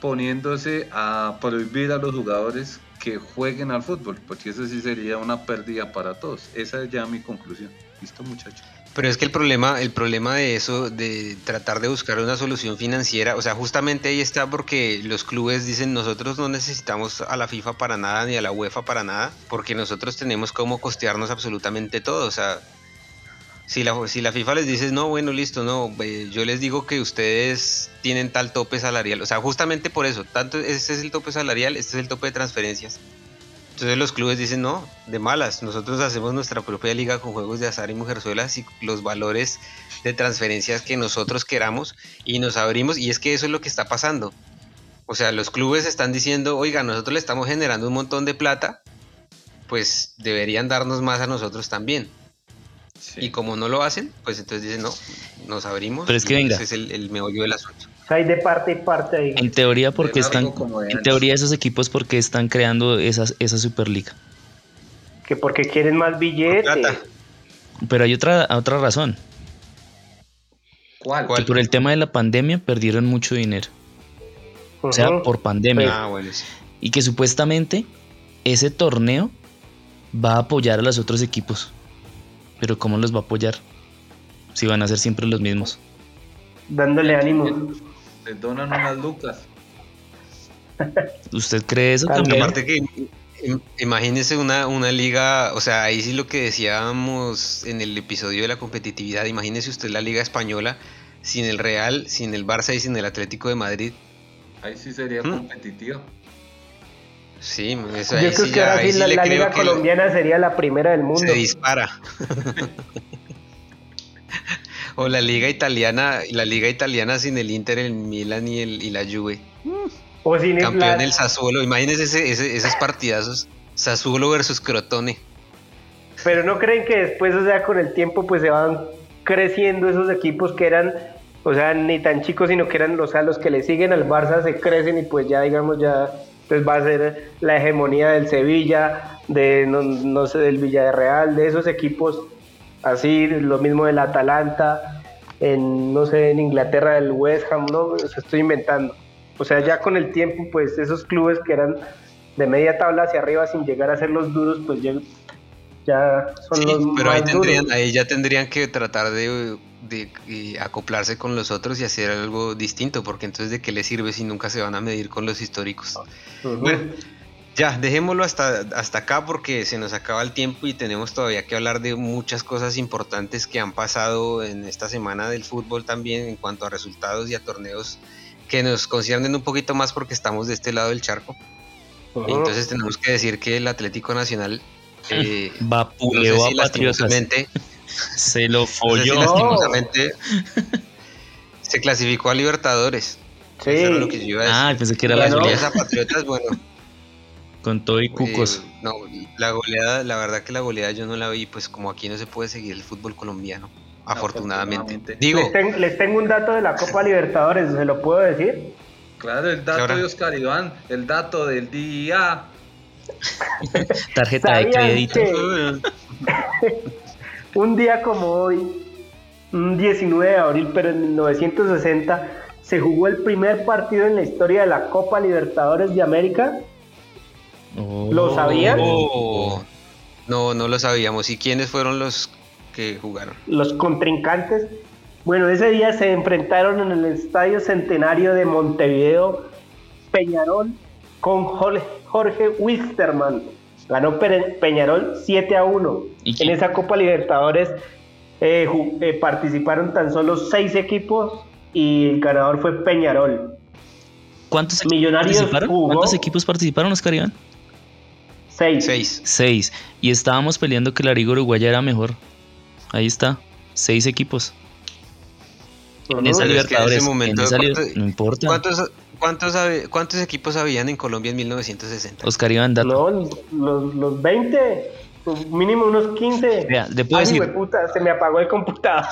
poniéndose a prohibir a los jugadores que jueguen al fútbol, porque eso sí sería una pérdida para todos. Esa es ya mi conclusión. ¿Listo, muchachos? Pero es que el problema, el problema de eso, de tratar de buscar una solución financiera, o sea, justamente ahí está porque los clubes dicen nosotros no necesitamos a la FIFA para nada ni a la UEFA para nada, porque nosotros tenemos cómo costearnos absolutamente todo. O sea, si la, si la FIFA les dice no, bueno, listo, no, yo les digo que ustedes tienen tal tope salarial, o sea, justamente por eso, tanto este es el tope salarial, este es el tope de transferencias. Entonces los clubes dicen, no, de malas, nosotros hacemos nuestra propia liga con juegos de azar y mujerzuelas y los valores de transferencias que nosotros queramos y nos abrimos y es que eso es lo que está pasando. O sea, los clubes están diciendo, oiga, nosotros le estamos generando un montón de plata, pues deberían darnos más a nosotros también. Y como no lo hacen, pues entonces dicen, no, nos abrimos. Pero es que y venga. Ese es el, el meollo del asunto. O sea, hay de parte y parte ahí. En teoría, porque están, en teoría esos equipos porque están creando esas, esa Superliga. Que porque quieren más billetes. Pero hay otra, otra razón. ¿Cuál? Que por el tema de la pandemia perdieron mucho dinero. O sea, por pandemia. Ah, bueno, sí. Y que supuestamente ese torneo va a apoyar a los otros equipos. Pero ¿cómo los va a apoyar? Si van a ser siempre los mismos. Dándole ánimo. Les donan unas lucas. ¿Usted cree eso También. Aparte que im- imagínese una, una liga, o sea, ahí sí lo que decíamos en el episodio de la competitividad, imagínese usted la liga española sin el Real, sin el Barça y sin el Atlético de Madrid. Ahí sí sería Hmm. competitiva. Sí, eso Yo ahí creo sí que ya- ahora ahí sí sí la, le la creo liga que lo- colombiana sería la primera del mundo. se dispara. (laughs) o la liga italiana, la liga italiana sin el Inter, el Milan y, el, y la Juve. O sin el- Campeón la- del Sassuolo, imagínese ese- ese- esos partidazos. Sassuolo versus Crotone. Pero no creen que después, o sea, con el tiempo, pues se van creciendo esos equipos que eran, o sea, ni tan chicos, sino que eran, o sea, los que le siguen al Barça se crecen y pues ya, digamos, ya, pues va a ser la hegemonía del Sevilla, de, no, no sé, del Villarreal, de esos equipos Así, lo mismo del Atalanta, en, no sé, en Inglaterra del West Ham, no, se estoy inventando. O sea, ya con el tiempo, pues esos clubes que eran de media tabla hacia arriba sin llegar a ser los duros, pues ya, ya son Sí, los pero ahí, más tendrían, duros. ahí ya tendrían que tratar de, de, acoplarse con los otros y hacer algo distinto, porque entonces de qué les sirve si nunca se van a medir con los históricos. Bueno, ya, dejémoslo hasta, hasta acá porque se nos acaba el tiempo y tenemos todavía que hablar de muchas cosas importantes que han pasado en esta semana del fútbol también en cuanto a resultados y a torneos que nos conciernen un poquito más porque estamos de este lado del charco. Ujú. Entonces tenemos que decir que el Atlético Nacional... eh, (laughs) no sé Vapuleó si a Patriotas. lastimosamente, Se lo (laughs) no sé si folló. No. lastimosamente se clasificó a Libertadores. Sí. Eso era lo que yo iba a decir. Ah, pensé que era Las la goleadas a Patriotas, bueno, Con todo y cucos. Eh, no, la goleada, la verdad que la goleada yo no la vi, pues como aquí no se puede seguir el fútbol colombiano, afortunadamente. Afortunadamente. Digo, Les, ten- les tengo un dato de la Copa Libertadores, ¿se lo puedo decir? Claro, el dato de Oscar Iván, el dato del día. (laughs) Tarjeta de ¿Sabían crédito. (laughs) un día como hoy, un 19 de abril, pero en 1960, se jugó el primer partido en la historia de la Copa Libertadores de América? ¿Lo sabían? oh, no, no lo sabíamos. ¿Y quiénes fueron los que jugaron? Los contrincantes. Bueno, ese día se enfrentaron en el Estadio Centenario de Montevideo Peñarol con Jorge, Wisterman. Ganó Peñarol 7 a 1. ¿Y En esa Copa Libertadores eh, eh, participaron tan solo 6 equipos y el ganador fue Peñarol. ¿Cuántos equipos Millonarios participaron? jugó. ¿Cuántos equipos participaron, Oscar Iván? 6. Seis. Seis. Y estábamos peleando que la Liga Uruguaya era mejor. Ahí está. Seis equipos. En esa Pero es que en Libertadores. ese momento, en esa li- ¿cuánto- no importa. ¿Cuántos, cuántos, equipos habían en Colombia en 1960? Oscar Iván, dato. No, los, los 20, mínimo unos 15. Vea, le puedo Ay, decir- hueputa, se me apagó el computador.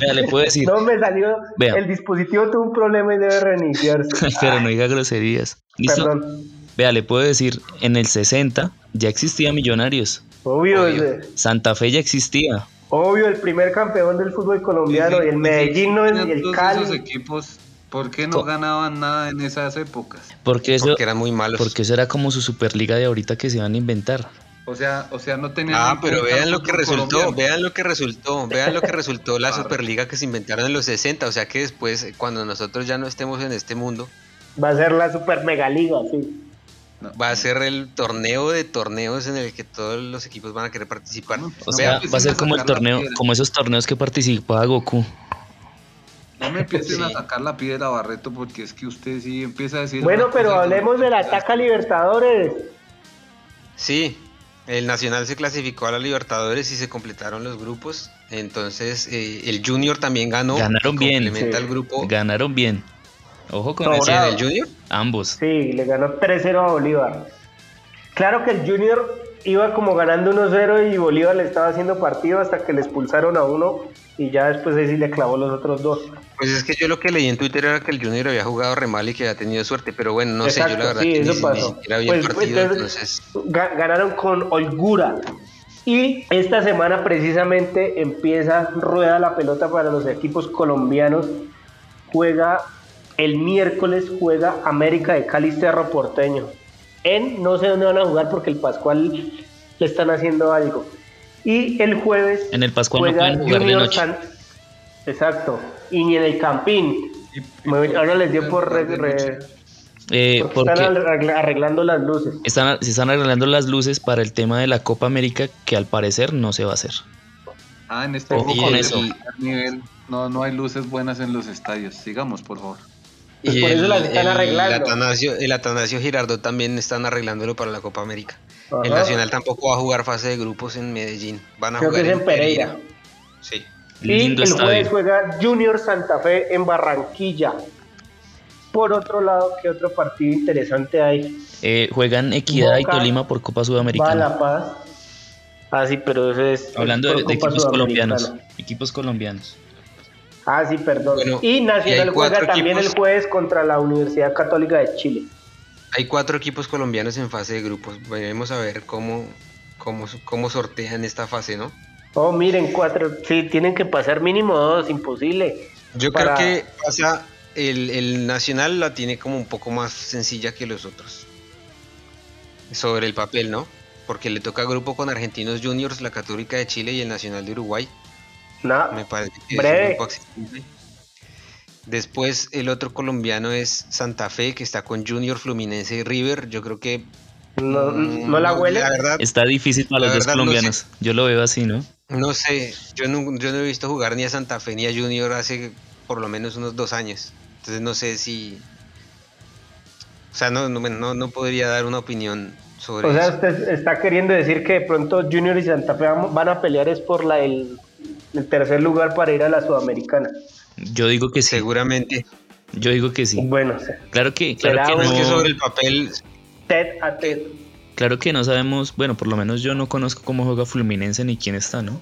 Vea, le puedo decir. No me salió. Vea. El dispositivo tuvo un problema y debe reiniciarse. (laughs) Pero no diga groserías. ¿Listo? Perdón. Vea, le puedo decir. En el 60 ya existía Millonarios. Obvio, Obvio. Santa Fe ya existía. obvio, el primer campeón del fútbol colombiano y el Medellín no, y el Cali. esos equipos, ¿por qué no ganaban nada en esas épocas? Porque eso, Porque eran muy malos. porque eso era como su Superliga de ahorita que se van a inventar. O sea, o sea, no tenían. Ah, pero vean lo que resultó, colombiano. vean lo que resultó, vean lo que resultó la. (laughs) Superliga que se inventaron en los 60, o sea que después, cuando nosotros ya no estemos en este mundo, Va a ser la super megaliga, sí. Va a ser el torneo de torneos en el que todos los equipos van a querer participar. No, O No sea, va a ser a como el torneo, como esos torneos que participaba Goku. No me empiecen a Sí. sacar la piedra, Barreto, porque es que usted sí empieza a decir. Bueno, pero y hablemos otra. de la Taca Libertadores. Sí, el Nacional se clasificó a la Libertadores y se completaron los grupos, entonces eh, el Junior también ganó. Ganaron bien. Complementa Sí. el grupo. Ganaron bien. Ojo con No, eso. ¿Quién, bravo. el Junior? Ambos. Sí, le ganó 3-0 a Bolívar. Claro que el Junior iba como ganando 1-0 y Bolívar le estaba haciendo partido hasta que le expulsaron a uno y ya después ahí sí le clavó los otros dos. Pues es que yo lo que leí en Twitter era que el Junior había jugado re mal y que había tenido suerte, pero bueno, no sé, yo la verdad sí, que eso ni pasó. siquiera Pues, partido, entonces, entonces... Ga- ganaron con holgura. Y esta semana precisamente empieza, rueda la pelota para los equipos colombianos. Juega el miércoles, juega América de Cali Cerro Porteño. En no sé dónde van a jugar porque el Pascual le están haciendo algo. Y el jueves En el Pascual no juega jugar de noche. San- Exacto. Y ni en el Campín. Ahora les dio por re-. Eh, porque están porque arreglando las luces. están, se están arreglando las luces para el tema de la Copa América que al parecer no se va a hacer. Ah, en este con eso. nivel no, no hay luces buenas en los estadios. Sigamos, por favor. Pues por eso las están arreglando. El Atanasio, el Atanasio Girardot también están arreglándolo para la Copa América. El. Nacional tampoco va a jugar fase de grupos en Medellín. Van a Creo que jugar es en Pereira. Sí. Y el jueves juega Junior Santa Fe en Barranquilla. Por otro lado, ¿qué otro partido interesante hay? Eh, juegan Equidad y Tolima por Copa Sudamericana. La Paz. Ah, sí, pero eso es. Hablando de, equipos colombianos. Sudamericana. Equipos colombianos. Ah, sí, perdón. Bueno, y Nacional juega también equipos. el jueves contra la Universidad Católica de Chile. Hay cuatro equipos colombianos en fase de grupos. Veremos a ver cómo, cómo, cómo sortean esta fase, ¿no? Oh, miren, cuatro. Sí, tienen que pasar mínimo dos, imposible. Yo Para- creo que pasa, el, el Nacional la tiene como un poco más sencilla que los otros. Sobre el papel, ¿no? Porque le toca grupo con Argentinos Juniors, la Católica de Chile y el Nacional de Uruguay. No, Me parece que Breve. es un grupo accesible. Después el otro colombiano es Santa Fe, que está con Junior, Fluminense y River. Yo creo que... no, mm, no la huele. La verdad, Está difícil para los dos no colombianos. Yo lo veo así, ¿no? no sé. Yo no, yo no he visto jugar ni a Santa Fe ni a Junior hace por lo menos unos dos años. Entonces no sé si... O sea, no, no, no, no podría dar una opinión sobre O sea, eso. usted está queriendo decir que de pronto Junior y Santa Fe van a pelear es por la el, el tercer lugar para ir a la Sudamericana. Yo digo que sí. Seguramente. Yo digo que sí. Bueno, Claro que, claro que Pero es que no, sobre el papel Ted a Ted. claro que no sabemos, bueno, por lo menos yo no conozco cómo juega Fluminense ni quién está, ¿no?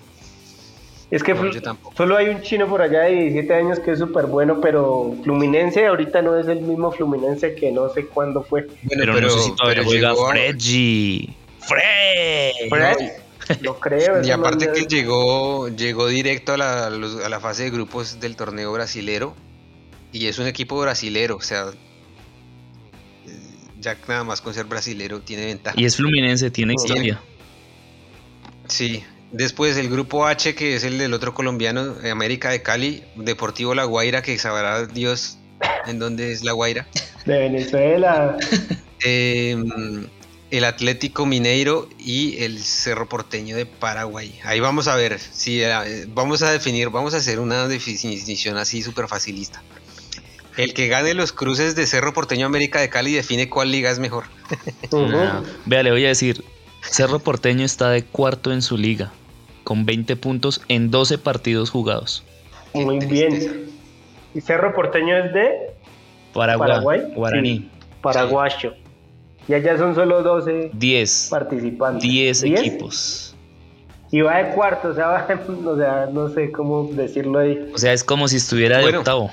Es que No, Flu- yo tampoco. solo hay un chino por allá de 17 años que es súper bueno, pero Fluminense ahorita no es el mismo Fluminense que no sé cuándo fue. Bueno, pero, no sé si todavía pero juega llegó a- Fredgy. Fred. Fred, lo creo. Y aparte no- que llegó, llegó directo a la, a la fase de grupos del torneo brasilero. Y es un equipo brasilero, o sea. eh, Ya nada más con ser brasilero tiene ventaja. Y es Fluminense, tiene historia. Sí. Después el grupo H, que es el del otro colombiano, eh, América de Cali, Deportivo La Guaira, que sabrá Dios en dónde es La Guaira. De Venezuela. (laughs) Eh, el Atlético Mineiro y el Cerro Porteño de Paraguay. Ahí vamos a ver si eh, vamos a definir, vamos a hacer una definición así súper facilista. El que gane los cruces de Cerro Porteño América de Cali define cuál liga es mejor. (laughs) Ah, Vea, le voy a decir, Cerro Porteño está de cuarto en su liga, con 20 puntos en 12 partidos jugados. Muy bien. Y Cerro Porteño es de Paraguay, Paraguay. Guaraní, Sí, Paraguayo. Y allá son solo 12 10, participantes. 10 ¿Diez? equipos. Y va de cuarto, o sea, va- (laughs) o sea, no sé cómo decirlo ahí. O sea, es como si estuviera de octavo.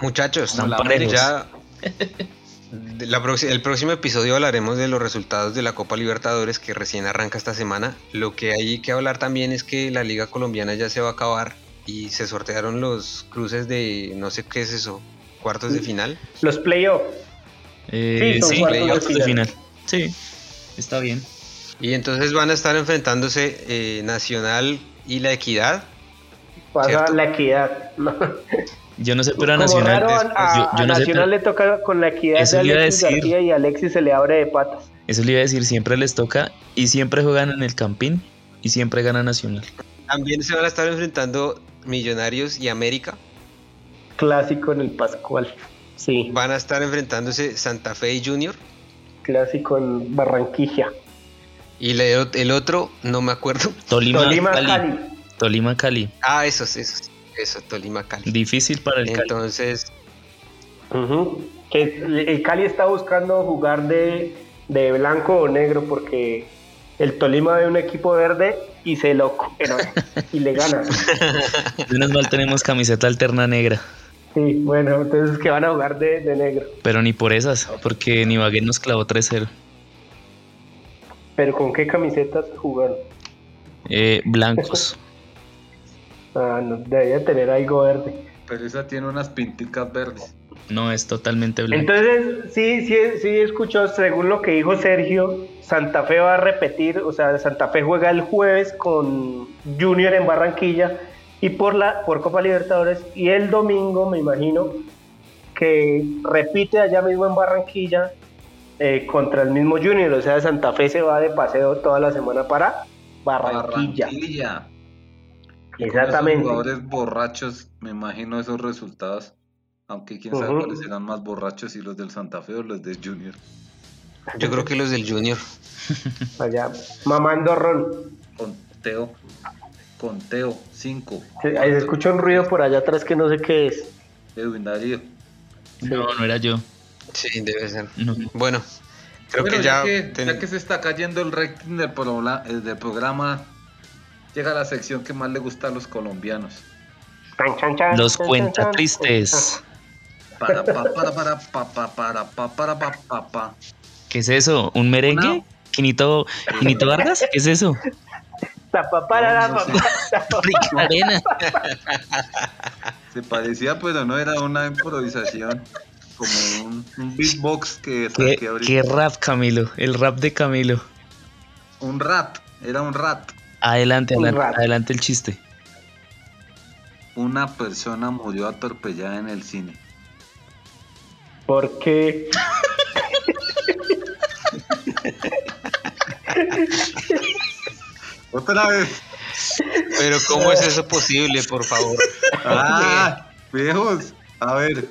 Muchachos, Están parejos. ya la el próximo episodio hablaremos de los resultados de la Copa Libertadores que recién arranca esta semana. Lo que hay que hablar también es que la Liga Colombiana ya se va a acabar y se sortearon los cruces de no sé qué es eso, cuartos de final. Los playoffs. Eh, Sí, sí, de final. Sí, está bien. Y entonces van a estar enfrentándose eh, Nacional y la Equidad. Pasa Cierto. la equidad. ¿no? Yo no sé, pero a Nacional. raro, a, después- a- yo, yo a no sé, Nacional pero le toca con la equidad Eso de le iba a Alexis decir. García y Alexis se le abre de patas. eso le iba a decir, siempre les toca y siempre juegan en el Campín y siempre gana Nacional. También se van a estar enfrentando Millonarios y América. Clásico en el Pascual. Sí, Van a estar enfrentándose Santa Fe y Junior. clásico en Barranquilla. Y le- el otro, no me acuerdo. (laughs) Tolima, Tolima, Cali. Cali. Tolima, Cali. Ah, esos, esos. Eso, Tolima Cali. Difícil para el Cali. Entonces, Ujú. Que el Cali está buscando jugar de, de blanco o negro porque el Tolima ve un equipo verde y se lo pero, y le gana. (laughs) Menos mal tenemos camiseta alterna negra. Sí, bueno, entonces que van a jugar de, de negro. Pero ni por esas, porque Nibagué nos clavó 3-0. Pero ¿con qué camisetas jugaron? Eh, blancos. (laughs) Ah, no, debería tener algo verde. Pero esa tiene unas pinticas verdes. No, es totalmente blanco. Entonces, sí, sí, sí escuchó, según lo que dijo Sergio, Santa Fe va a repetir, o sea, Santa Fe juega el jueves con Junior en Barranquilla y por la por Copa Libertadores y el domingo, me imagino, que repite allá mismo en Barranquilla eh, contra el mismo Junior, o sea, Santa Fe se va de paseo toda la semana para Barranquilla. Barranquilla. Y con Exactamente. esos jugadores borrachos, me imagino esos resultados. Aunque quién sabe cuáles serán más borrachos, si los del Santa Fe o los de Junior. yo creo que los del Junior. Allá, mamando ron. Conteo. Conteo. 5. Se, ahí se escucha un ruido por allá atrás que no sé qué es. Edwin Darío. No, no era yo. Sí, debe ser. No. Bueno, creo Bueno, que ya. que, ten- ya que se está cayendo el rating del, programa- eh, del programa, llega la sección que más le gusta a los colombianos. Los cuenta tristes. Para, pa, para, para, pa, pa, para, pa, para, pa, pa, pa. ¿Qué es eso? ¿Un merengue? ¿Quinito, ¿Quinito Vargas? ¿Qué es eso? Tapapara, No, no sé. papá. Rica arena. Se parecía, pero no era una improvisación. Como un, un beatbox que ¿Qué, qué rap, Camilo. El rap de Camilo. Un rap. Era un rap. Adelante, Un adelante, rap. adelante el chiste. Una persona murió atropellada en el cine. Porque (laughs) Otra vez. Pero ¿cómo es eso posible, por favor? Ah, viejos. A ver.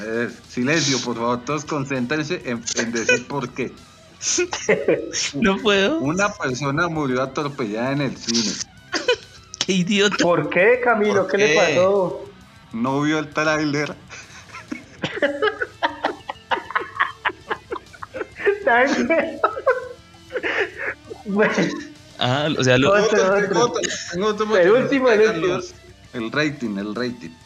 A ver, silencio, por favor. Todos concéntrense en, en decir por qué. No puedo. Una persona murió atropellada en el cine. Qué idiota. ¿Por qué, Camilo? ¿Por ¿Qué, le pasó? No vio el tráiler. (laughs) Bueno, Ah, o sea, lo, Otro, Tengo otro. otro, tengo otro El último, el último. El rating, el rating. (laughs)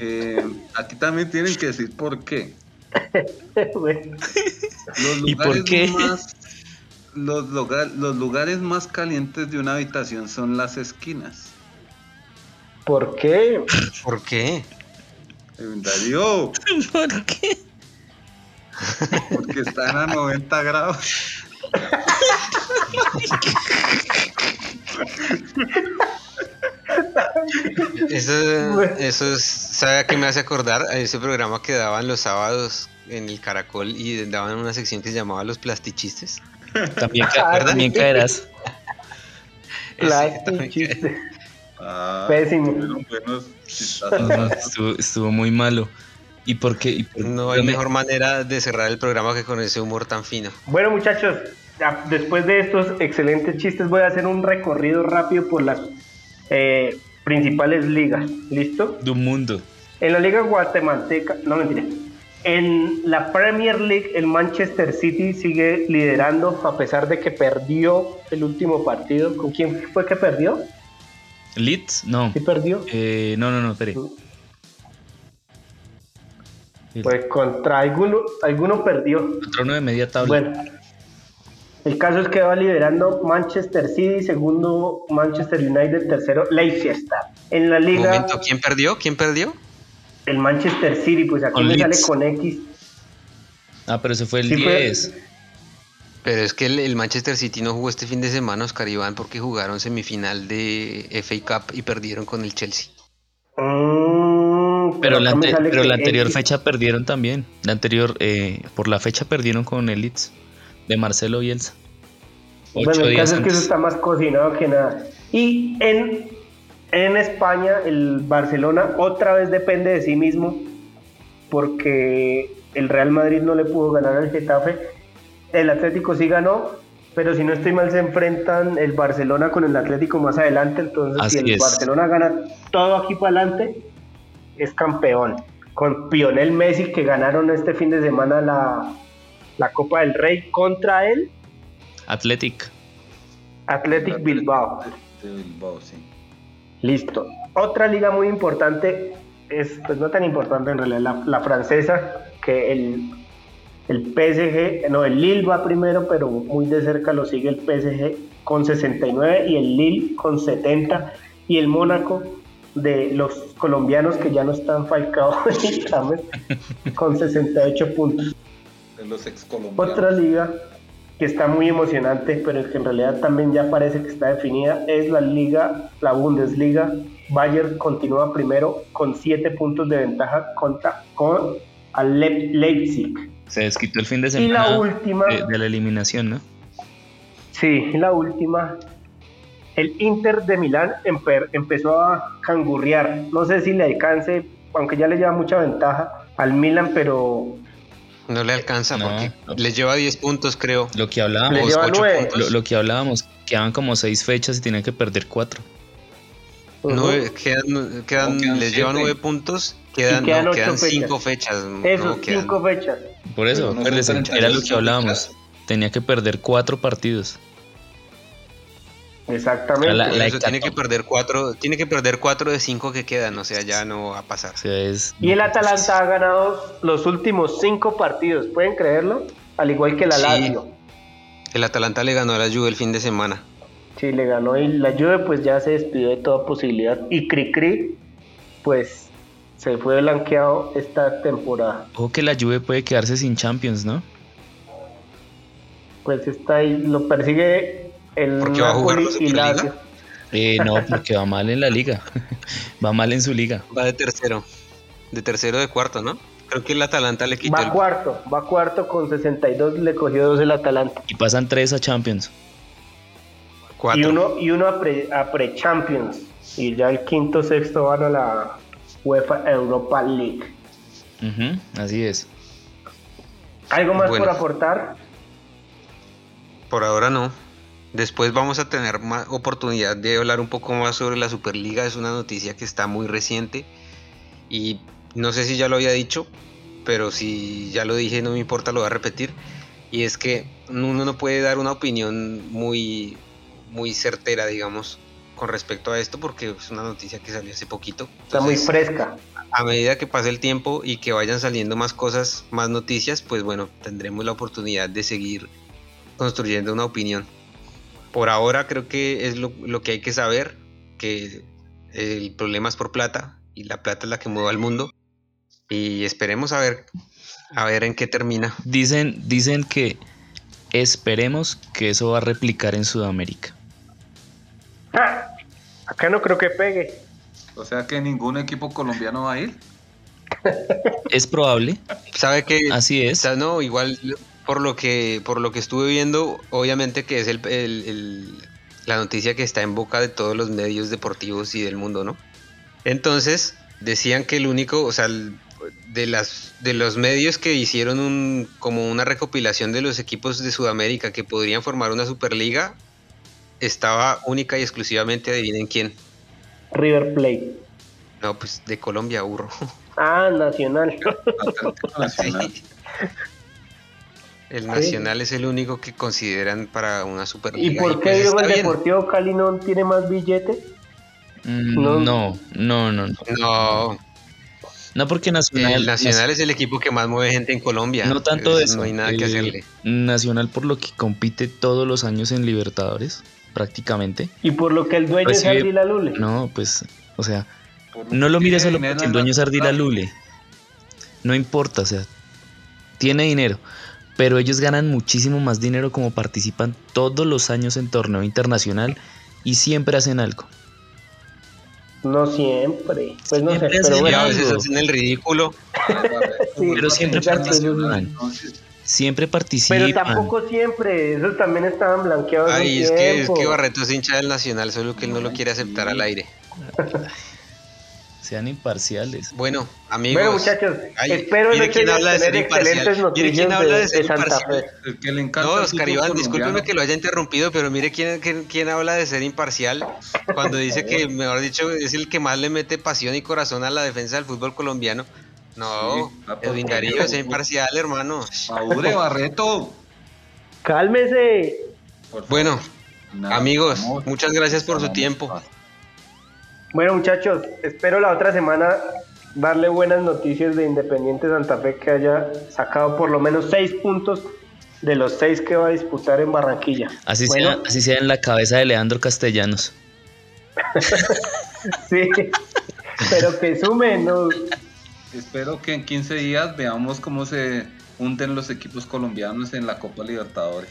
Eh, aquí también tienen que decir por qué. (laughs) bueno. Los ¿Y por lugares qué? más- los, lugar- los lugares más calientes de una habitación son las esquinas. ¿Por qué? ¿Por qué? Darío, (laughs) ¿por qué? porque están a 90 grados. Eso, eso es, ¿sabe a qué me hace acordar? A ese programa que daban los sábados en el Caracol y daban una sección que se llamaba Los Plastichistes. También, ca- también caerás. (laughs) Chiste. Ah, Pésimo. estuvo, estuvo muy malo. ¿Y por qué? ¿Y por- No hay mejor manera de cerrar el programa que con ese humor tan fino. Bueno, muchachos, después de estos excelentes chistes, voy a hacer un recorrido rápido por las eh, principales ligas. ¿Listo? De un mundo. En la liga guatemalteca, no mentira. En la Premier League, el Manchester City sigue liderando a pesar de que perdió el último partido. ¿Con quién fue que perdió? ¿Leeds? No. ¿Sí perdió? Eh, no, no, no, espere. Pues contra alguno, alguno perdió. trono de media tabla. Bueno, el caso es que va liderando Manchester City, segundo Manchester United, tercero Leicester. En la liga, momento, ¿quién perdió? ¿Quién perdió? el Manchester City, pues aquí me sale con X. Ah, pero ese fue el Sí, fue- 10. Pero es que el, el Manchester City no jugó este fin de semana, Oscar Iván, porque jugaron semifinal de FA Cup y perdieron con el Chelsea. Mm, Pero, la, ante- pero anterior X. fecha perdieron también. La anterior, eh, por la fecha perdieron con el Leeds de Marcelo Bielsa. Ocho Bueno, el caso es que eso está más cocinado que nada. Y en, en España, el Barcelona otra vez depende de sí mismo porque el Real Madrid no le pudo ganar al Getafe. El Atlético sí ganó, pero si no estoy mal, se enfrentan el Barcelona con el Atlético más adelante. Entonces, Así si el es. Barcelona gana todo aquí para adelante, es campeón. Con Pionel Messi que ganaron este fin de semana la, la Copa del Rey contra él. Athletic. Athletic Bilbao. De Bilbao, sí. Listo. Otra liga muy importante es, pues no tan importante en realidad, la, la francesa, que el, el PSG, no, el Lille va primero, pero muy de cerca lo sigue el PSG con 69 y el Lille con 70 y el Mónaco de los colombianos que ya no están falcados (laughs) ni James, con 68 puntos. De los excolombianos. Otra liga que está muy emocionante, pero que en realidad también ya parece que está definida, es la liga, la Bundesliga. Bayern continúa primero con 7 puntos de ventaja contra con al Leipzig. Se desquitó el fin de Y semana la última, de, de la eliminación, ¿no? sí, la última, el Inter de Milán empe- empezó a cangurrear. No sé si le alcance, aunque ya le lleva mucha ventaja al Milan, pero No le alcanza No, porque no. le lleva 10 puntos, creo. Lo que Le hablábamos, lleva ocho nueve. puntos. lo, lo que hablábamos, quedaban como seis fechas y tenían que perder cuatro. Nueve- quedan, quedan, No, quedan les lleva siete. 9 puntos, quedan, quedan no, ocho quedan fechas. 5 fechas. Esos no, quedan- cinco fechas. Por eso, Pero no acuérdese, son 32 era lo que hablábamos. Tenía que perder cuatro partidos. Exactamente. La- la eso tiene que perder 4 tiene que perder cuatro de 5 que quedan, o sea, ya no va a pasar. Es. Y el Atalanta ha ganado los últimos cinco partidos, ¿pueden creerlo? Al igual que la Sí. Lazio. El Atalanta le ganó a la Juve el fin de semana. Sí, le ganó y la Juve pues ya se despidió de toda posibilidad. Y Cricri pues se fue blanqueado esta temporada. Ojo que la Juve puede quedarse sin Champions, ¿no? Pues está ahí, lo persigue el ¿Por qué va a jugar la Superliga? Eh, no, (laughs) porque va mal en la liga. (laughs) va mal en su liga. Va de tercero. De tercero de cuarto, ¿no? Creo que el Atalanta le quitó Va el cuarto, va cuarto con 62, le cogió dos el Atalanta. Y pasan tres a Champions. cuatro. Y uno, y uno a pre- a pre-Champions. y ya el quinto, sexto van a la UEFA Europa League. Ujú, así es. ¿Algo más Bueno. por aportar? Por ahora no. Después vamos a tener más oportunidad de hablar un poco más sobre la Superliga. Es una noticia que está muy reciente. Y no sé si ya lo había dicho, pero si ya lo dije no me importa, lo voy a repetir. Y es que uno no puede dar una opinión muy, muy certera, digamos, con respecto a esto, porque es una noticia que salió hace poquito. Está muy fresca. a medida que pase el tiempo y que vayan saliendo más cosas, más noticias, pues bueno, tendremos la oportunidad de seguir construyendo una opinión. Por ahora creo que es lo, lo que hay que saber, que el problema es por plata y la plata es la que mueve al mundo. Y esperemos a ver, a ver en qué termina. Dicen, dicen que esperemos que eso va a replicar en Sudamérica. ¡Ah! Acá no creo que pegue. O sea que ningún equipo colombiano va a ir. Es probable, Sabe que así O es. sea, no, igual por lo que por lo que estuve viendo, obviamente que es el, el- el- la noticia que está en boca de todos los medios deportivos y del mundo, ¿no? Entonces, decían que el único, o sea, el- de las de los medios que hicieron un como una recopilación de los equipos de Sudamérica que podrían formar una Superliga estaba única y exclusivamente adivinen quién. River Plate. No, pues de Colombia, burro. Ah, Nacional. (laughs) Nacional. El Nacional es el único que consideran para una Superliga. ¿Y por qué pues digo, está el bien. Deportivo Cali no tiene más billete? Mm, No. No, no, no, no. No, porque Nacional. el Nacional es el equipo que más mueve gente en Colombia. No tanto de eso. No hay nada que hacerle. Nacional por lo que compite todos los años en Libertadores, prácticamente. Y por lo que el dueño es Recibe- Ardila Lule. No, pues, o sea, no lo mires solo porque el dueño es Ardila Lule. No importa, o sea, tiene dinero. Pero ellos ganan muchísimo más dinero como participan todos los años en torneo internacional y siempre hacen algo. No siempre. Pues no sé, Siempre pero hacen a bueno. algo. veces hacen el ridículo. Sí, Pero siempre participan. Siempre participan. Pero tampoco siempre. Esos también estaban blanqueados. Ay, es que, es que Barreto es hincha del Nacional, solo que él no lo quiere aceptar al aire. (laughs) Sean imparciales. Bueno, amigos. Bueno, muchachos, Ay, espero en quién habla de ser excelentes quién habla de, de ser imparcial. El que le encanta No, Oscar Iván, discúlpeme que lo haya interrumpido, pero mire quién, quién, quién habla de ser imparcial cuando (laughs) dice que, mejor dicho, es el que más le mete pasión y corazón a la defensa del fútbol colombiano. No, Sí, Edwin. Darío es imparcial, hermano. Madure, Barreto. Cálmese. Bueno, Nada, amigos, vamos. muchas gracias por su tiempo. Bueno, muchachos, espero la otra semana darle buenas noticias de Independiente Santa Fe que haya sacado por lo menos seis puntos de los seis que va a disputar en Barranquilla. Así, Bueno, sea, así sea en la cabeza de Leandro Castellanos. (laughs) Sí, pero que sumen, ¿no? Espero que en 15 días veamos cómo se hunden los equipos colombianos en la Copa Libertadores.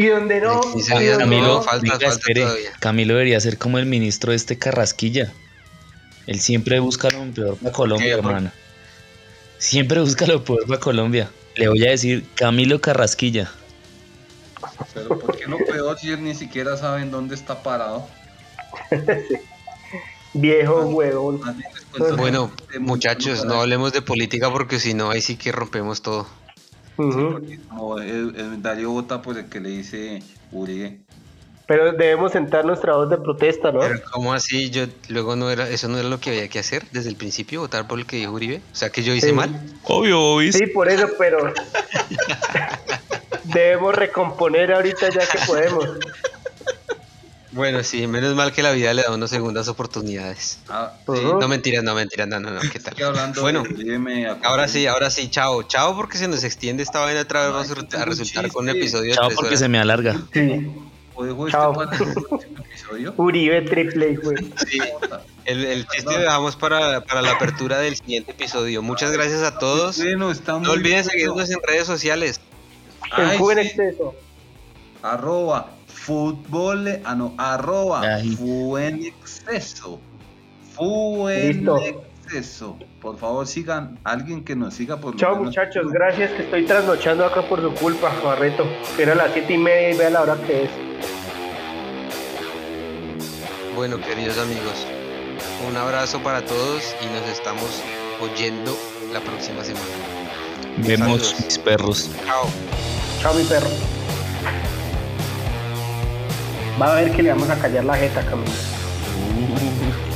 Y donde no, y donde Camilo, no, falta, venga, falta espere. todavía. Camilo debería ser como el ministro de este Carrasquilla. Él siempre busca lo peor para Colombia, hermano. Siempre busca lo peor para Colombia. Le voy a decir Camilo Carrasquilla. Pero ¿por qué lo peor si ellos ni siquiera saben dónde está parado? (laughs) viejo huevón. Bueno, muchachos, no hablemos de política porque si no, ahí sí que rompemos todo. El, el Darío vota por el que le dice Uribe. Pero debemos sentar nuestra voz de protesta, ¿no? Pero ¿cómo así? Yo luego no era, eso no era lo que había que hacer desde el principio, votar por el que dijo Uribe. O sea que yo hice Sí. mal. Obvio, obvio. Sí, por eso, pero (laughs) debemos recomponer ahorita ya que podemos. Bueno, sí, menos mal que la vida le da unas segundas oportunidades. Ah, sí, No mentiras, no mentiras, no, no, no, ¿qué tal? Bueno, de ahora sí, ahora sí, chao, chao porque se nos extiende esta vaina otra vez, vamos a resultar con un episodio de Chao tres porque horas. se me alarga. Sí. ¿O dejo Chao. este para el próximo episodio? Uribe triple, güey. Sí, el, el chiste lo dejamos para, para la apertura del siguiente episodio. Muchas gracias a todos. Bueno, está No olviden seguirnos en redes sociales. En Ay, fue en sí. exceso. Arroba fútbol, ah no, arroba Ay. fu en exceso. Fu en exceso. Por favor sigan, alguien que nos siga por Chao menos. muchachos, gracias que estoy trasnochando acá por su culpa, Barreto. Era las siete y media y vea la hora que es. Bueno, queridos amigos, un abrazo para todos y nos estamos oyendo la próxima semana. Vemos Saludos. mis perros. Chao. Chao mi perro. Va a ver que le vamos a callar la jeta, Camilo. (laughs)